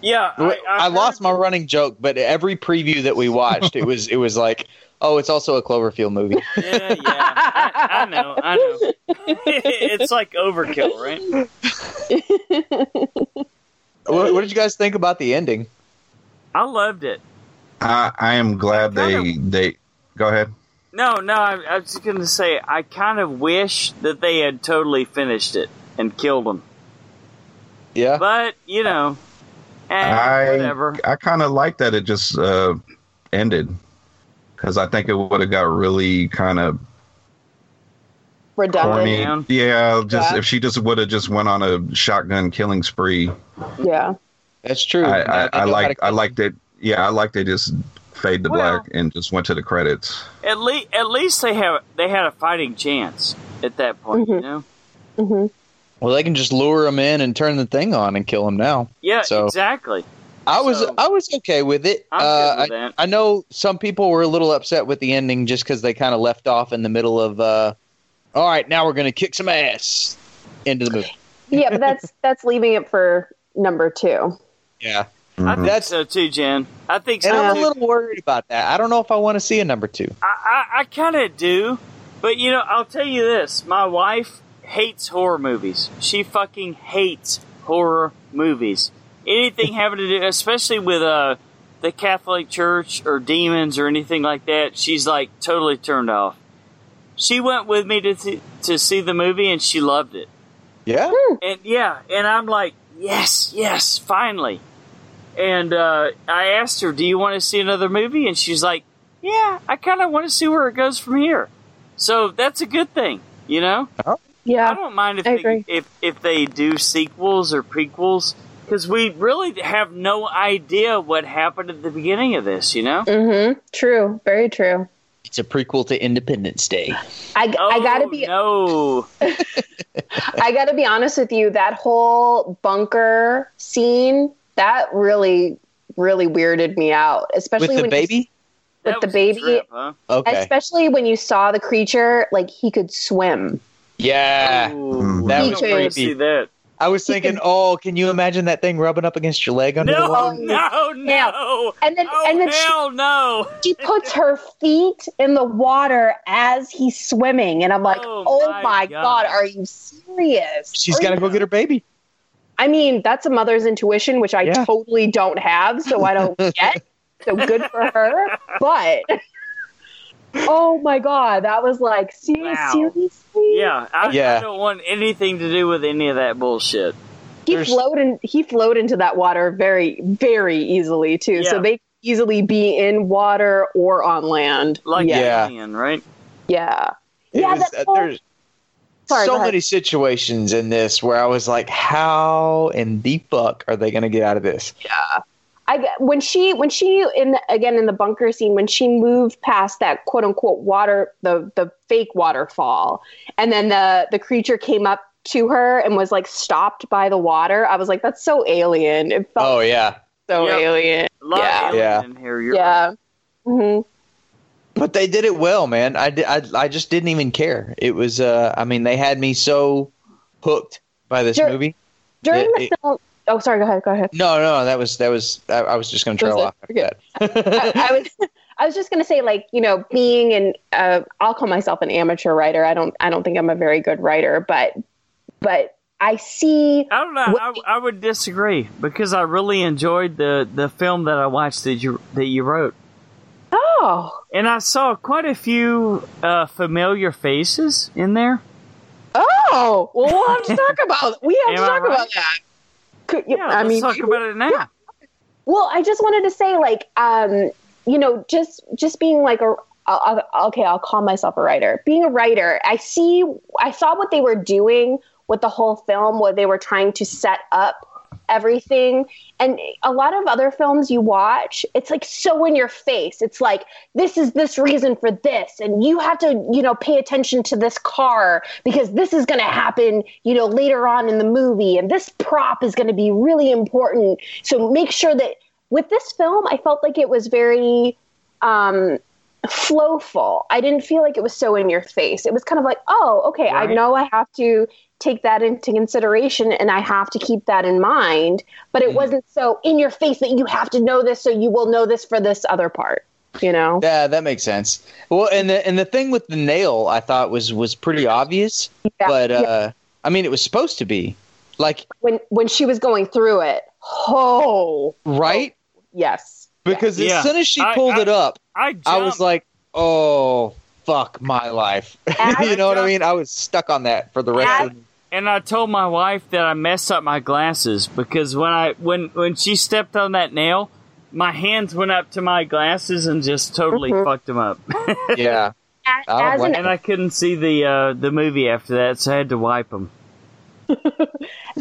yeah, I, I, I, lost my running joke, but every preview that we watched, it was it was like, oh, it's also a Cloverfield movie. (laughs) Yeah, yeah, I, I know, I know. (laughs) it's like overkill, right? (laughs) what, what did you guys think about the ending? I loved it. I, I am glad I they kinda- they go ahead. No, no, I, I was just gonna say I kind of wish that they had totally finished it and killed him, Yeah, but you know, eh, I whatever. I kind of like that it just uh, ended because I think it would have got really kind of Redundant. corny. Yeah, just Yeah. if she just would have just went on a shotgun killing spree. Yeah. that's true. I I, I like I liked it. Yeah, I like they just fade to Well- black and just went to the credits. At least, at least they have they had a fighting chance at that point. You Mhm. know? hmm Well, they can just lure him in and turn the thing on and kill him now. Yeah, So- exactly. I was So- I was okay with it. I'm Uh, with I. I know some people were a little upset with the ending just because they kind of left off in the middle of. Uh, All right, now we're gonna kick some ass into the movie. Yeah, but that's (laughs) that's leaving it for number two. Yeah, I Mhm. think That's- so too, Jen. I think so and I'm a little worried about that. I don't know if I want to see a number two. I, I, I kind of do, but you know, I'll tell you this: my wife hates horror movies. She fucking hates horror movies. Anything having to do, especially with uh the Catholic Church or demons or anything like that, she's like totally turned off. She went with me to th- to see the movie and she loved it. Yeah, And yeah, and I'm like, yes, yes, finally. And uh, I asked her, "Do you want to see another movie?" And she's like, "Yeah, I kind of want to see where it goes from here." So that's a good thing, you know. I Yeah. I don't mind if I they, agree. if if they do sequels or prequels because we really have no idea what happened at the beginning of this, you know. Mm-hmm. True. Very true. It's a prequel to Independence Day. I, Oh, I gotta be no. (laughs) I gotta be honest with you. That whole bunker scene that really really weirded me out, especially With the when baby? You, with the baby, trip, huh? Okay. especially when you saw the creature like he could swim. Yeah. Ooh, That I was don't creepy. See that? I was thinking, oh, can you imagine that thing rubbing up against your leg under the No, water? no, no. And then Oh, and then she, no. she puts her feet in the water as he's swimming, and I'm like, Oh, oh, my my God. god. are you serious? She's Are got to go get her baby. I mean, that's a mother's intuition, which I Yeah. totally don't have, so I don't (laughs) get. So good for her. But oh my god, that was like ser- Wow. seriously. Yeah, I, Yeah. I don't want anything to do with any of that bullshit. he There's- flowed in. He flowed into that water very, very easily too. Yeah. So they could easily be in water or on land. Like yeah, Yeah. Alien, right? yeah, It yeah. was- that's uh, there's Sorry, so many situations in this where I was like, how in the fuck are they going to get out of this? I when she when she in the, again in the bunker scene when she moved past that quote unquote water the the fake waterfall and then the the creature came up to her and was like stopped by the water I was like that's so alien it felt Oh, yeah. so Yep. alien A lot Yeah. of alien Yeah. in here. You're yeah hmm But they did it well, man. I, di- I, I just didn't even care. It was, uh, I mean, they had me so hooked by this Sure. movie. during the it- film oh sorry go ahead go ahead No, no, that was, that was, I, I was just going to trail Was off after that. I, I was (laughs) I was just gonna say like you know being an uh, I'll call myself an amateur writer I don't I don't think I'm a very good writer but but I see I don't know. What- I, I would disagree because I really enjoyed the, the film that I watched that you that you wrote, oh and I saw quite a few uh, familiar faces in there. Oh, well, we'll have to talk about. We have Am to talk right? about that. Could, Yeah, I let's mean, talk about it now. yeah. well, I just wanted to say, like, um, you know, just just being like a. I'll, I'll- okay, I'll call myself a writer. Being a writer, I see. I saw what they were doing with the whole film, what they were trying to set up everything. And a lot of other films you watch, it's like so in your face. It's like, this is this reason for this. And you have to, you know, pay attention to this car because this is going to happen, you know, later on in the movie. And this prop is going to be really important. So make sure that with this film, I felt like it was very, um, flowful. I didn't feel like it was so in your face. It was kind of like, oh, okay, I know I have to take that into consideration and I have to keep that in mind. But it Mhm. wasn't so in your face that you have to know this so you will know this for this other part. You know? Yeah, that makes sense. Well, and the and the thing with the nail, I thought was was pretty obvious, Yeah, but yeah. uh, I mean, it was supposed to be like when when she was going through it. Oh, right yes. Because Yeah. as soon as she pulled I- it up, I. I was like, oh fuck my life. (laughs) you know what I mean? I was stuck on that for the rest of. and I told my wife that I messed up my glasses because when I when when she stepped on that nail, my hands went up to my glasses and just totally Mhm. fucked them up, (laughs) Yeah, As, I don't as blame an and I couldn't see the uh, the movie after that, so I had to wipe them.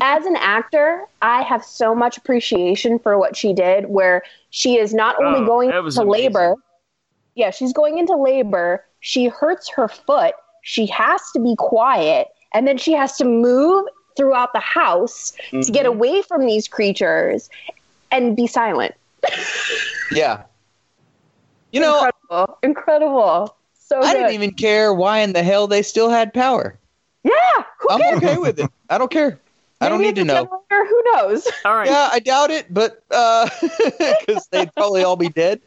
As an actor, I have so much appreciation for what she did, where she is not only Oh, going that was into amazing. labor. Yeah, she's going into labor. She hurts her foot. She has to be quiet, and then she has to move throughout the house to get Mhm. away from these creatures and be silent. yeah. You know, incredible, incredible. So I good. didn't even care why in the hell they still had power. Yeah, who I'm cares? okay with it. I don't care. I don't need to know. generator, Who knows? All right, Yeah, I doubt it, but (laughs) because they'd probably all be dead.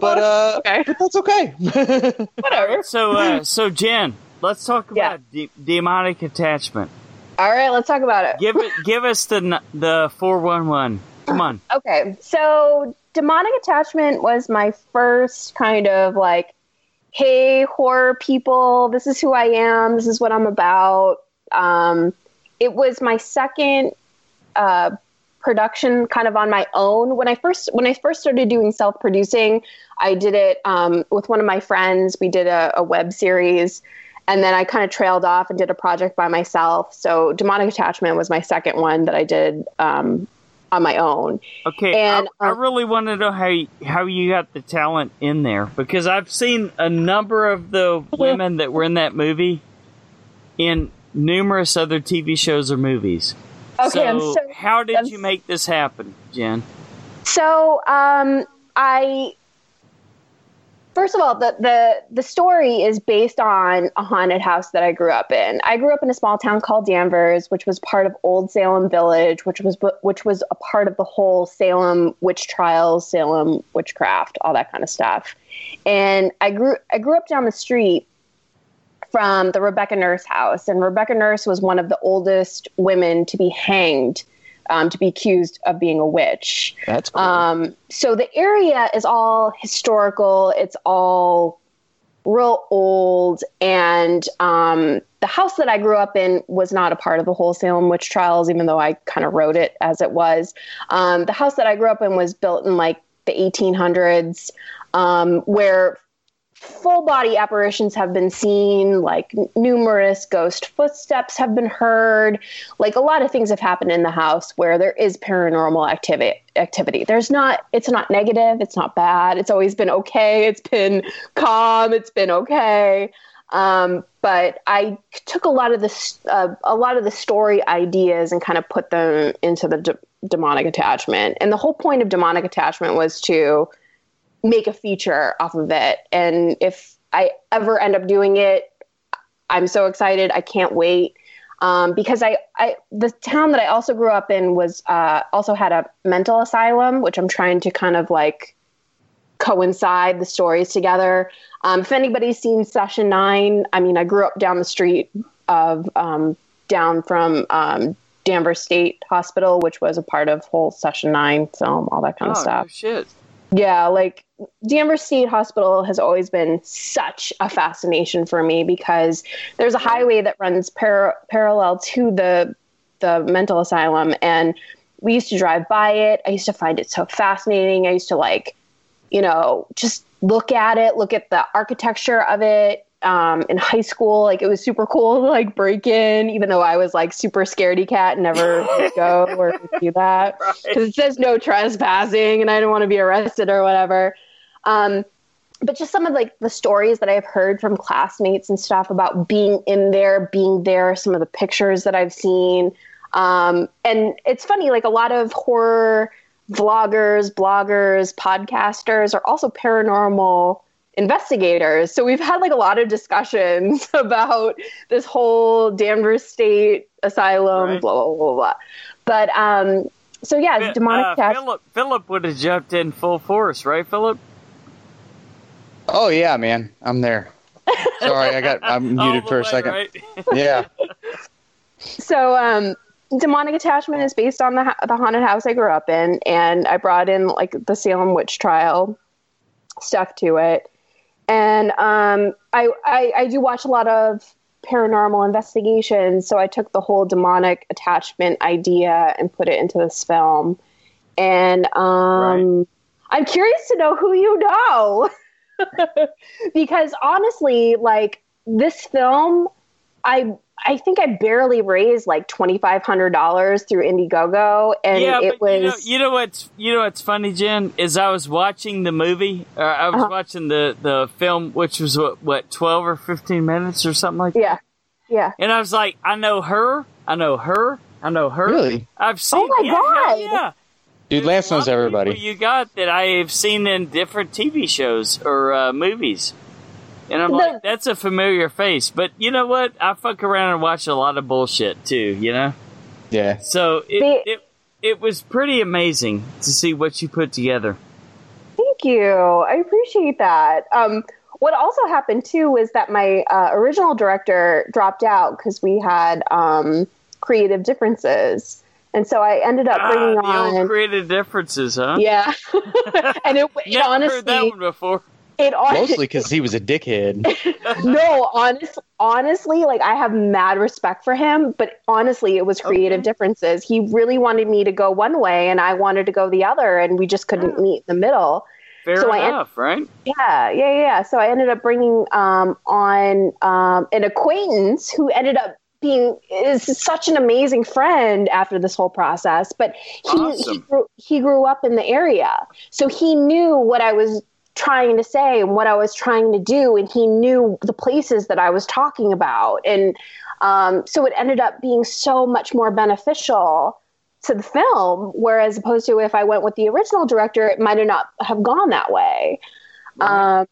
But uh, Okay, but that's okay. (laughs) whatever. so uh, so Jen, let's talk Yeah. about de- demonic attachment. All right, let's talk about it. Give it, (laughs) give us the the four one one. Come on. Okay, so demonic attachment was my first kind of like, hey, horror people, this is who I am, this is what I'm about. Um, it was my second uh, production, kind of on my own. When I first when I first started doing self producing, I did it um, with one of my friends. We did a, a web series. And then I kind of trailed off and did a project by myself. So, Demonic Attachment was my second one that I did um, on my own. Okay, And, I, I um, really want to know how you, how you got the talent in there because I've seen a number of the women that were in that movie in numerous other TV shows or movies. Okay, so, I'm so how did I'm you make this happen, Jen? So, um, I first of all, the the the story is based on a haunted house that I grew up in. I grew up in a small town called Danvers, which was part of Old Salem Village, which was which was a part of the whole Salem witch trials, Salem witchcraft, all that kind of stuff. And I grew I grew up down the street from the Rebecca Nurse house, and Rebecca Nurse was one of the oldest women to be hanged, um, to be accused of being a witch. That's cool. Um, so the area is all historical. It's all real old, and um, the house that I grew up in was not a part of the whole Salem witch trials, even though I kind of wrote it as it was. Um, the house that I grew up in was built in like the 1800s, um, where full body apparitions have been seen, like numerous ghost footsteps have been heard. Like a lot of things have happened in the house where there is paranormal activity. Activity. There's not. It's not negative. It's not bad. It's always been okay. It's been calm. It's been okay. Um, but I took a lot of the uh, a lot of the story ideas and kind of put them into the de- demonic attachment. And the whole point of demonic attachment was to make a feature off of it. And if I ever end up doing it, I'm so excited. I can't wait. Um, because I, I, the town that I also grew up in was uh, also had a mental asylum, which I'm trying to kind of like coincide the stories together. Um, if anybody's seen Session Nine, I mean, I grew up down the street of um, down from um, Danvers State Hospital, which was a part of whole Session Nine film, all that kind oh of stuff. no shit! Yeah, like Danvers State Hospital has always been such a fascination for me because there's a highway that runs par- parallel to the the mental asylum, and we used to drive by it. I used to find it so fascinating. I used to like, you know, just look at it, look at the architecture of it. Um, in high school, like it was super cool to like break in, even though I was like super scaredy cat and never go (laughs) or do that because it says no trespassing and I don't want to be arrested or whatever. Um, but just some of like the stories that I've heard from classmates and stuff about being in there, being there, some of the pictures that I've seen. Um, and it's funny, like a lot of horror vloggers, bloggers, podcasters are also paranormal investigators. So we've had like a lot of discussions (laughs) about this whole Danvers State Asylum, Right. blah, blah, blah, blah. But um, so yeah, Fi- demonic uh, attach- Philip, Philip would have jumped in full force, right, Philip? oh yeah, man, I'm there. Sorry, I got I'm (laughs) muted for a way, second. right? (laughs) Yeah. So, um, demonic attachment is based on the the haunted house I grew up in, and I brought in like the Salem witch trial stuff to it. And um, I, I I do watch a lot of paranormal investigations, so I took the whole demonic attachment idea and put it into this film. And um, I'm curious to know who you know, (laughs) because honestly, like this film, I I think I barely raised like twenty five hundred dollars through Indiegogo, and yeah, it was you know, you know what's you know what's funny, Jen, is I was watching the movie. Uh, I was Uh-huh. watching the the film, which was what what twelve or fifteen minutes or something like that. yeah, yeah. And I was like, I know her, I know her, I know her. Really? I've seen. Oh my yeah, God. Yeah. Dude, There's Lance knows everybody. You got that I have seen in different TV shows or uh, movies, and I'm The- like, that's a familiar face. But you know what? I fuck around and watch a lot of bullshit too. You know, Yeah. so it The- it, it was pretty amazing to see what you put together. Thank you. I appreciate that. Um, what also happened too was that my uh, original director dropped out because we had um, creative differences, and so I ended up bringing Ah, the on. old creative differences, huh? yeah, (laughs) and it, it Never honestly, heard that one before. It hon- Mostly because he was a dickhead. (laughs) no, honest, honestly, like I have mad respect for him, but honestly, it was creative Okay. differences. He really wanted me to go one way, and I wanted to go the other, and we just couldn't Yeah. meet in the middle. Fair So I en- enough, right? Yeah, yeah, yeah. So I ended up bringing um, on um, an acquaintance who ended up being is such an amazing friend after this whole process. But he he, grew, he grew up in the area, so he knew what I was trying to say and what I was trying to do, and he knew the places that I was talking about, and um, so it ended up being so much more beneficial to the film. Whereas opposed to if I went with the original director, it might have not have gone that way. Um,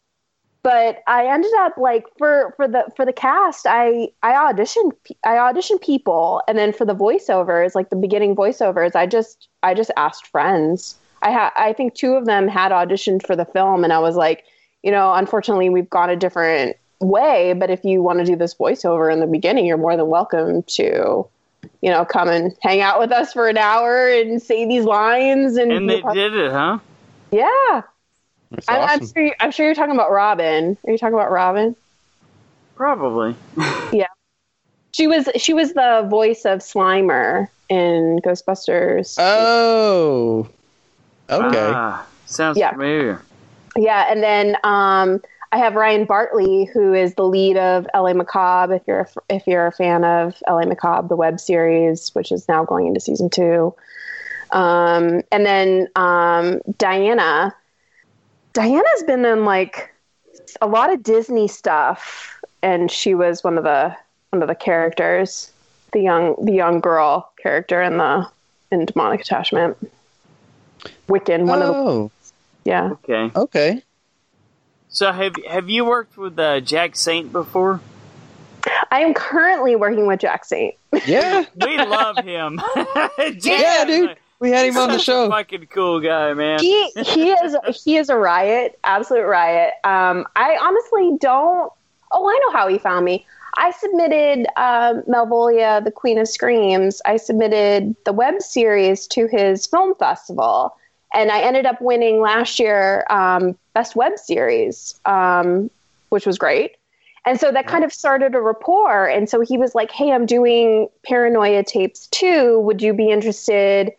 but I ended up like for for the for the cast, I I auditioned I auditioned people, and then for the voiceovers, like the beginning voiceovers, I just I just asked friends. I had I think two of them had auditioned for the film, and I was like, you know, unfortunately, we've gone a different way. But if you want to do this voiceover in the beginning, you're more than welcome to, you know, come and hang out with us for an hour and say these lines. And, And they part- did it, huh? yeah. That's I'm, I'm sure. You, I'm sure you're talking about Robin. Are you talking about Robin? Probably. (laughs) Yeah. She was. She was the voice of Slimer in Ghostbusters. Oh. Okay. Ah, sounds Yeah. familiar. yeah, and then um, I have Ryan Bartley, who is the lead of L.A. Macabre. If you're a, if you're a fan of L.A. Macabre, the web series, which is now going into season two, um, and then um, Diana. Diana's been in like a lot of Disney stuff, and she was one of the one of the characters, the young the young girl character in the in Demonic Attachment. Wiccan, one of the oh. yeah. Okay. Okay. So have have you worked with uh, Jack Saint before? I am currently working with Jack Saint. Yeah. We love him. (laughs) Yeah, dude. We had him on the show. Fucking cool guy, man. He he is he is a riot, absolute riot. Um, I honestly don't. Oh, I know how he found me. I submitted um, Malvolia, the Queen of Screams. I submitted the web series to his film festival, and I ended up winning last year um, best web series, um, which was great. And so that kind of started a rapport. And so he was like, "Hey, I'm doing Paranoia tapes too. Would you be interested?"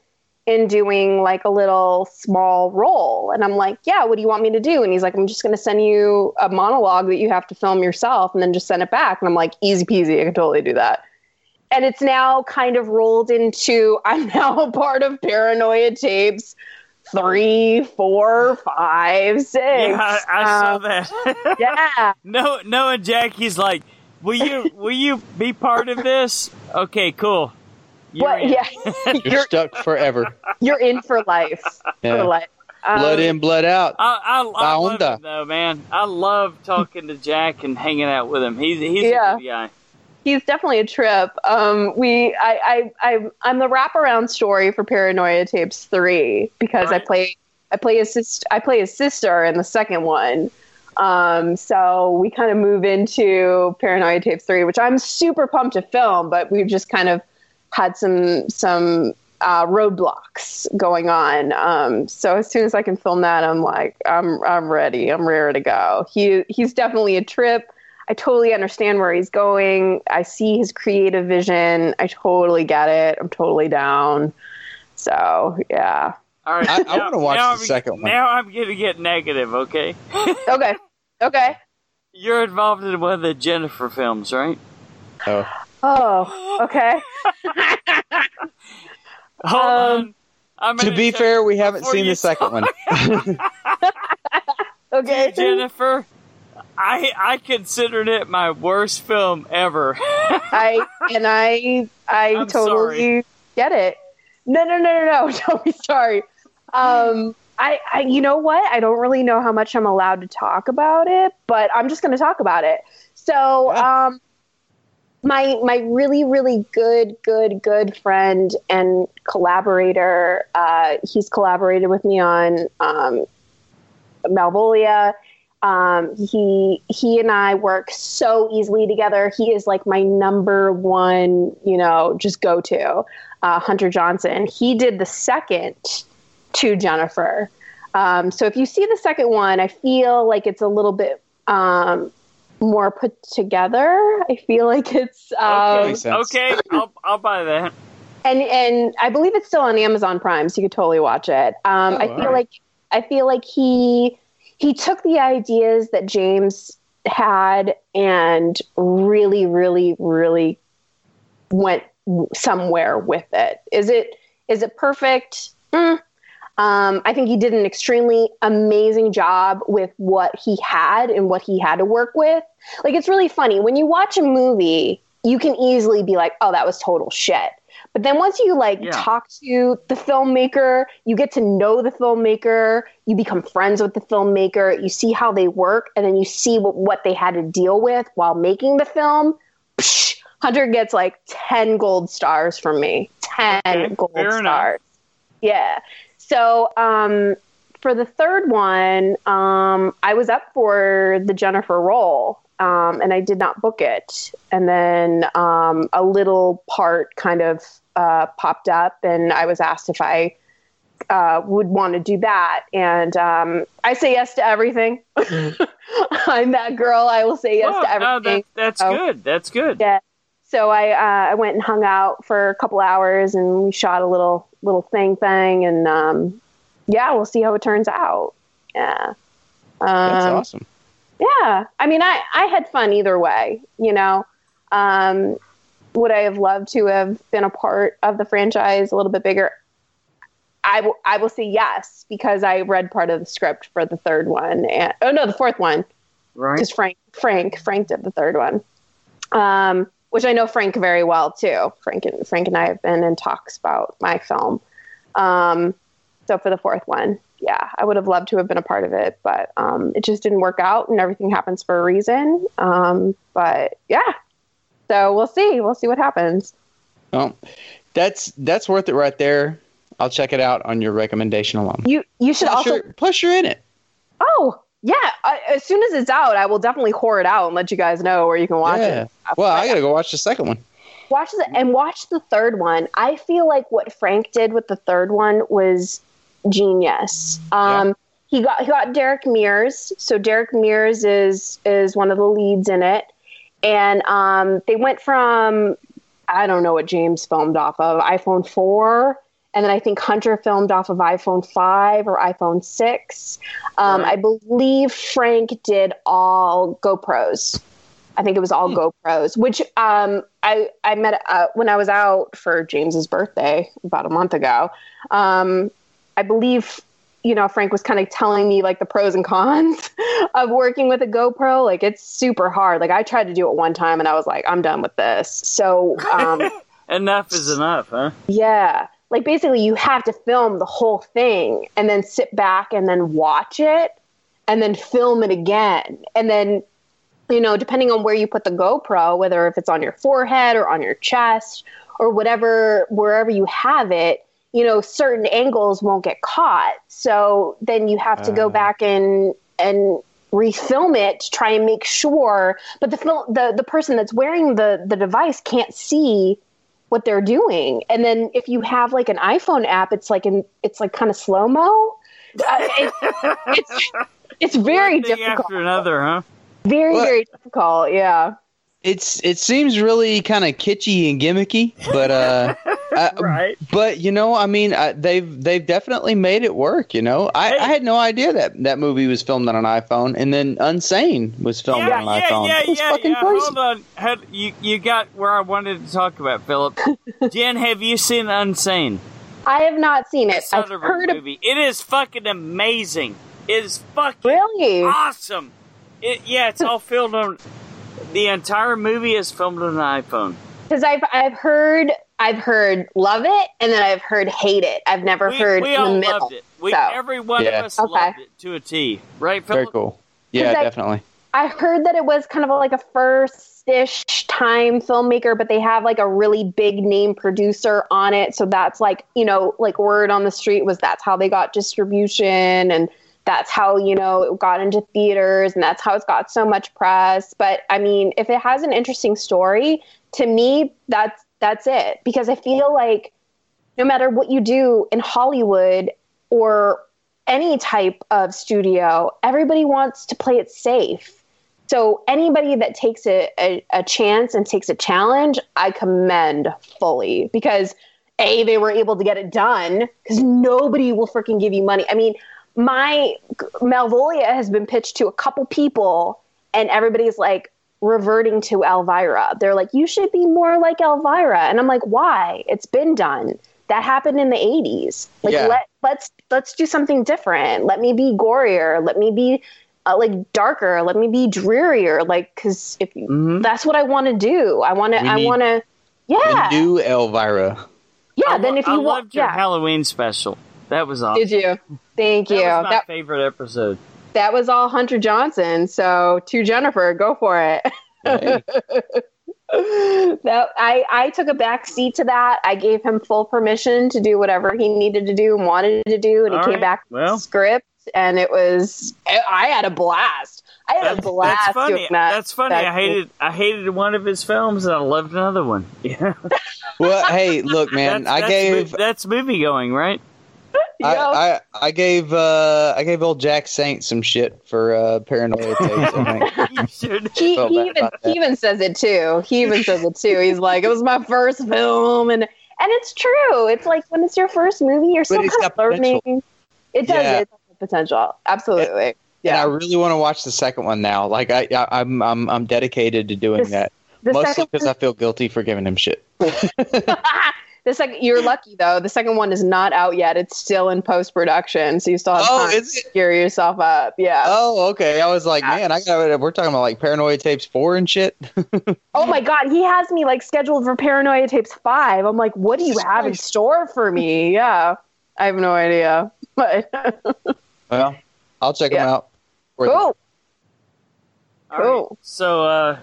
in doing like a little small role. And I'm like, yeah, what do you want me to do? And he's like, I'm just going to send you a monologue that you have to film yourself and then just send it back. And I'm like, easy peasy. I can totally do that. And it's now kind of rolled into (laughs) I'm now a part of Paranoia Tapes three, four, five, six. Yeah, I, I saw Um, that. (laughs) yeah. no, no, and Jackie's like, "Will you, will you be part of this?" Okay, cool. You're But in. yeah, (laughs) (laughs) You're you're, stuck forever. you're in for life. Yeah. For life. Um, Blood in, blood out. I, I, I love Baonda. him though, man. I love talking to Jack and hanging out with him. He's he's Yeah. a good guy. He's definitely a trip. Um, we, I, I, I, I'm the wraparound story for Paranoia Tapes three because I play, I play his sister, I play his sister in the second one. Um, so we kind of move into Paranoia Tapes three, which I'm super pumped to film, but we've just kind of had some some uh, roadblocks going on. Um, so as soon as I can film that, I'm like, I'm I'm ready. I'm ready to go. He he's definitely a trip. I totally understand where he's going. I see his creative vision. I totally get it. I'm totally down. So yeah. All right, I- I wanna watch now the I'm- second one. Now I'm gonna get negative. Okay, (laughs) Okay. Okay. you're involved in one of the Jennifer films, right? Oh. Oh. Okay. (laughs) Hold Um, on. I'm To be fair, we haven't seen the second one. (laughs) Okay. Jennifer. I I considered it my worst film ever. (laughs) I and I I I'm totally sorry. get it. No, no, no, no, no. (laughs) Don't be sorry. Um, I, I, you know what? I don't really know how much I'm allowed to talk about it, but I'm just going to talk about it. So, Yeah. um, my my really really good good good friend and collaborator. Uh, he's collaborated with me on um, Malvolia. Um, he he and I work so easily together. He is like my number one, you know, just go to. Uh, Hunter Johnson. He did the second to Jennifer. Um, so if you see the second one, I feel like it's a little bit um, more put together. I feel like it's um, Makes sense. okay, I'll I'll buy that. and and I believe it's still on Amazon Prime, so you could totally watch it. Um, Oh, I feel alright. like I feel like he he took the ideas that James had and really, really, really went somewhere with it. Is it is it perfect? Mm. Um, I think he did an extremely amazing job with what he had and what he had to work with. Like it's really funny when you watch a movie, you can easily be like, "Oh, that was total shit." But then once you like Yeah. talk to the filmmaker, you get to know the filmmaker, you become friends with the filmmaker, you see how they work, and then you see what, what they had to deal with while making the film. Psh, Hunter gets like 10 gold stars from me. 10 Okay, gold fair enough. stars. Yeah. So um, for the third one, um, I was up for the Jennifer role, um, and I did not book it. And then um, a little part kind of uh, popped up, and I was asked if I uh, would want to do that. And um, I say yes to everything. (laughs) I'm that girl. I will say yes Well, to no, everything. that, that's Oh. good. That's good. Yeah. So I uh, I went and hung out for a couple hours and we shot a little little thing thing and um, yeah, we'll see how it turns out. Yeah. That's Um, awesome. Yeah. I mean, I, I had fun either way, you know. Um, would I have loved to have been a part of the franchise a little bit bigger? I will, I will say yes, because I read part of the script for the third one. And, oh, no, the fourth one Right. because Frank Frank Frank did the third one, um, which I know Frank very well too. Frank and Frank and I have been in talks about my film. Um, so for the fourth one, yeah, I would have loved to have been a part of it, but um, it just didn't work out, and everything happens for a reason. Um, but yeah, so we'll see. We'll see what happens. Well, that's that's worth it right there. I'll check it out on your recommendation alone. You you should Plus, also you're, plus you're in it. oh yeah. I, as soon as it's out, I will definitely whore it out and let you guys know where you can watch yeah. it. Well, I gotta go watch the second one. watch the and watch the third one. I feel like what Frank did with the third one was genius. Um, He got he got Derek Mears. So Derek Mears is is one of the leads in it, and um, they went from I don't know what James filmed off of iPhone four. And then I think Hunter filmed off of iPhone 5 or iPhone 6. Um, Right. I believe Frank did all GoPros. I think it was all GoPros, which um, I I met uh, when I was out for James's birthday about a month ago. Um, I believe you know Frank was kind of telling me like the pros and cons (laughs) of working with a GoPro. Like it's super hard. Like I tried to do it one time and I was like, I'm done with this. So um, (laughs) Enough is enough, huh? yeah, like basically you have to film the whole thing and then sit back and then watch it and then film it again and then you know depending on where you put the GoPro whether if it's on your forehead or on your chest or whatever wherever you have it you know certain angles won't get caught so then you have to go Uh. back and and refilm it to try and make sure but the film the the person that's wearing the the device can't see what they're doing. And then if you have like an iPhone app, it's like in it's like kind of slow mo. Uh, it, it's it's very One thing difficult. after another, huh? Very Well- very difficult. Yeah. It's it seems really kind of kitschy and gimmicky, but uh, (laughs) uh, Right. But you know, I mean, uh, they've they've definitely made it work. You know, I, Hey. I had no idea that that movie was filmed on an iPhone, and then Unsane was filmed Yeah, on an yeah, iPhone. yeah, it was yeah, fucking yeah. crazy. Hold on. Had, you, you got where I wanted to talk about, Philip. (laughs) Jen, have you seen Unsane? I have not seen it. Son I've of a heard of movie. It is fucking amazing. It is fucking really. awesome. It, yeah, it's all (laughs) filmed on. The entire movie is filmed on an iPhone. Because I've I've heard I've heard love it and then I've heard hate it. I've never We, heard we in all the middle. loved it. We, so. Every one Yeah. of us Okay. loved it to a T. Right, Very Philip? cool. Yeah, 'Cause I- definitely. I heard that it was kind of like a first-ish time filmmaker, but they have like a really big name producer on it. So that's like, you know, like word on the street was that's how they got distribution and that's how, you know, it got into theaters and that's how it's got so much press. But I mean, if it has an interesting story, to me, that's that's it. Because I feel like no matter what you do in Hollywood or any type of studio, everybody wants to play it safe. So anybody that takes a, a, a chance and takes a challenge, I commend fully because a they were able to get it done because nobody will freaking give you money. I mean, my Malvolia has been pitched to a couple people, and everybody's like, reverting to Elvira. They're like, you should be more like Elvira. And I'm like, why? It's been done. That happened in the 80s. Like Yeah. let let's let's do something different. Let me be gorier. Let me be uh, like darker. Let me be drearier. Like cuz if you, Mhm. that's what I want to do. I want to I want to yeah. The new Elvira. yeah, I, then if you I want loved your yeah. Halloween special. That was awesome. Did you? Thank That you. was my That favorite episode. that was all Hunter Johnson. So to Jennifer, go for it. Hey. that (laughs) I I took a back seat to that. I gave him full permission to do whatever he needed to do and wanted to do, and he came right. back with Well. the script, and it was I I had a blast. I had a blast that's funny. doing that. That's funny. that I hated I hated one of his films and I loved another one. Yeah, (laughs) Well, hey, look, man. that's, I that's gave mo- that's movie going, right? Yo, I, I I gave uh I gave old Jack Saint some shit for uh paranoia (laughs) tapes. I think. You he, he even he even says it too. He even says it too. He's like, it was my first film, and and it's true. It's like when it's your first movie, you're still it's kind of got potential. learning. It does. Yeah. It has potential. Absolutely. And Yeah. I really want to watch the second one now. Like I, I I'm I'm I'm dedicated to doing This- that. the Mostly second because I feel guilty for giving him shit. (laughs) (laughs) the second you're lucky though. The second one is not out yet. It's still in post production, so you still have Oh, time is it? to gear yourself up. Yeah. Oh, okay. I was like, Yeah. man, I got. We're talking about like paranoia tapes four and shit. (laughs) Oh my god, he has me like scheduled for Paranoia Tapes five. I'm like, what do you have in store for me? Yeah. I have no idea. (laughs) But Well, I'll check Yeah. them out. Worth it. cool. All right. Cool. So, uh,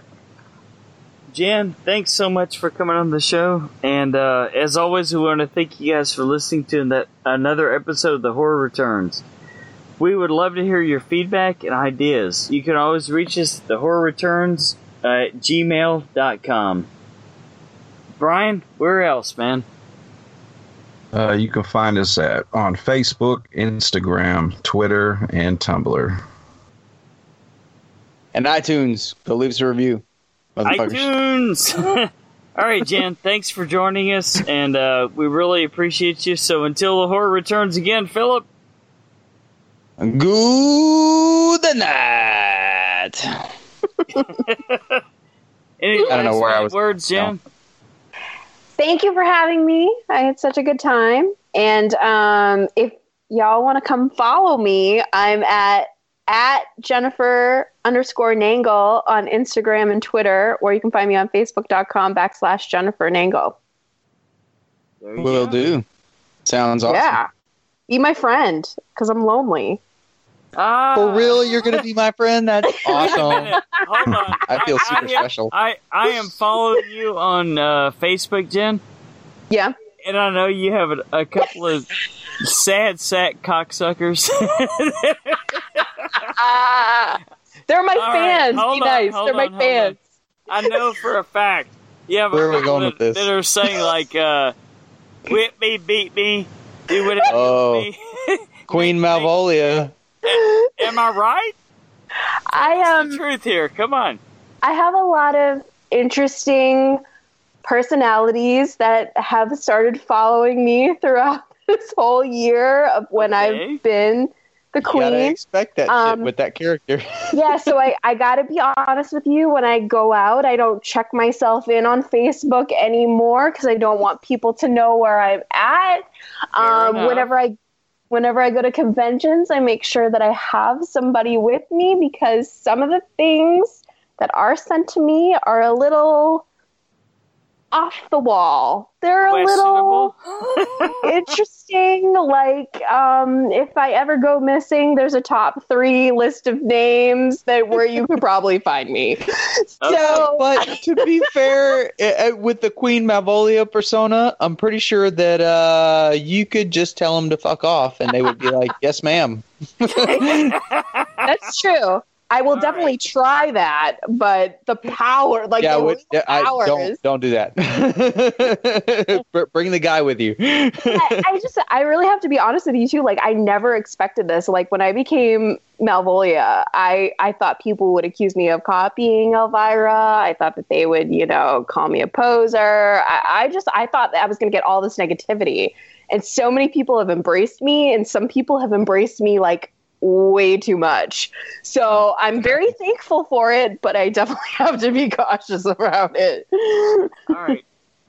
Jen, thanks so much for coming on the show. And uh, as always, we want to thank you guys for listening to that another episode of The Horror Returns. We would love to hear your feedback and ideas. You can always reach us at The Horror Returns at gmail.com. Brian, where else, man? Uh, you can find us at on Facebook, Instagram, Twitter, and Tumblr. And iTunes, go leave us a review. Motherfuckers. iTunes. (laughs) All right, Jan, thanks for joining us, and uh, we really appreciate you. So until the horror returns again, Philip. Good night. (laughs) Any I don't know where I was- words, Jen. Thank you for having me. I had such a good time. And um, if y'all want to come follow me, I'm at at Jennifer underscore Nangle on Instagram and Twitter, or you can find me on Facebook.com backslash Jennifer Nangle. Will go. do. Sounds awesome. Yeah. Be my friend because I'm lonely. Ah, For real, you're gonna be my friend. That's (laughs) awesome. Hold on. I feel super am- special. I, I am following you on uh, Facebook, Jen, Yeah. And I know you have a, a couple of sad sack cocksuckers. Ah, (laughs) (laughs) they're my All right, fans. hold Be on, nice. hold They're my on, hold fans. I know for a fact. You have a Where are we going that, with this? that are saying like, uh, "Whip me, beat me, do whatever Oh. with me." (laughs) Queen Malvolia. Am I right? I am um truth here. Come on. I have a lot of interesting personalities that have started following me throughout (laughs) this whole year of when Okay. I've been the You gotta queen. expect that Um, shit with that character. (laughs) yeah, so I, I gotta be honest with you. When I go out, I don't check myself in on Facebook anymore because I don't want people to know where I'm at. Um, whenever I whenever I go to conventions, I make sure that I have somebody with me because some of the things that are sent to me are a little off the wall. They're a little (laughs) interesting. Like, um, if I ever go missing, there's a top three list of names that where you could probably find me. (laughs) So, but to be fair, uh, with the Queen Malvolia persona, I'm pretty sure that uh, you could just tell them to fuck off, and they would be like, "Yes, ma'am." (laughs) that's true. I will All definitely try that, but the power, like yeah, the I, powers. don't don't do that. (laughs) Bring the guy with you. I, I just, I really have to be honest with you too. Like, I never expected this. Like, when I became Malvolia, I, I thought people would accuse me of copying Elvira. I thought that they would, you know, call me a poser. I, I just, I thought that I was going to get all this negativity. And so many people have embraced me, and some people have embraced me like way too much. So I'm very (laughs) thankful for it, but I definitely (laughs) have to be cautious around it. All right,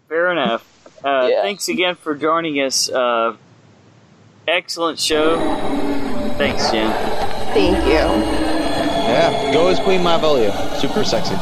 fair enough. Uh, (laughs) Yeah. Thanks again for joining us. Uh, excellent show. Thanks, Jen. Thank you. Yeah, go as Queen Malvolia. Super sexy.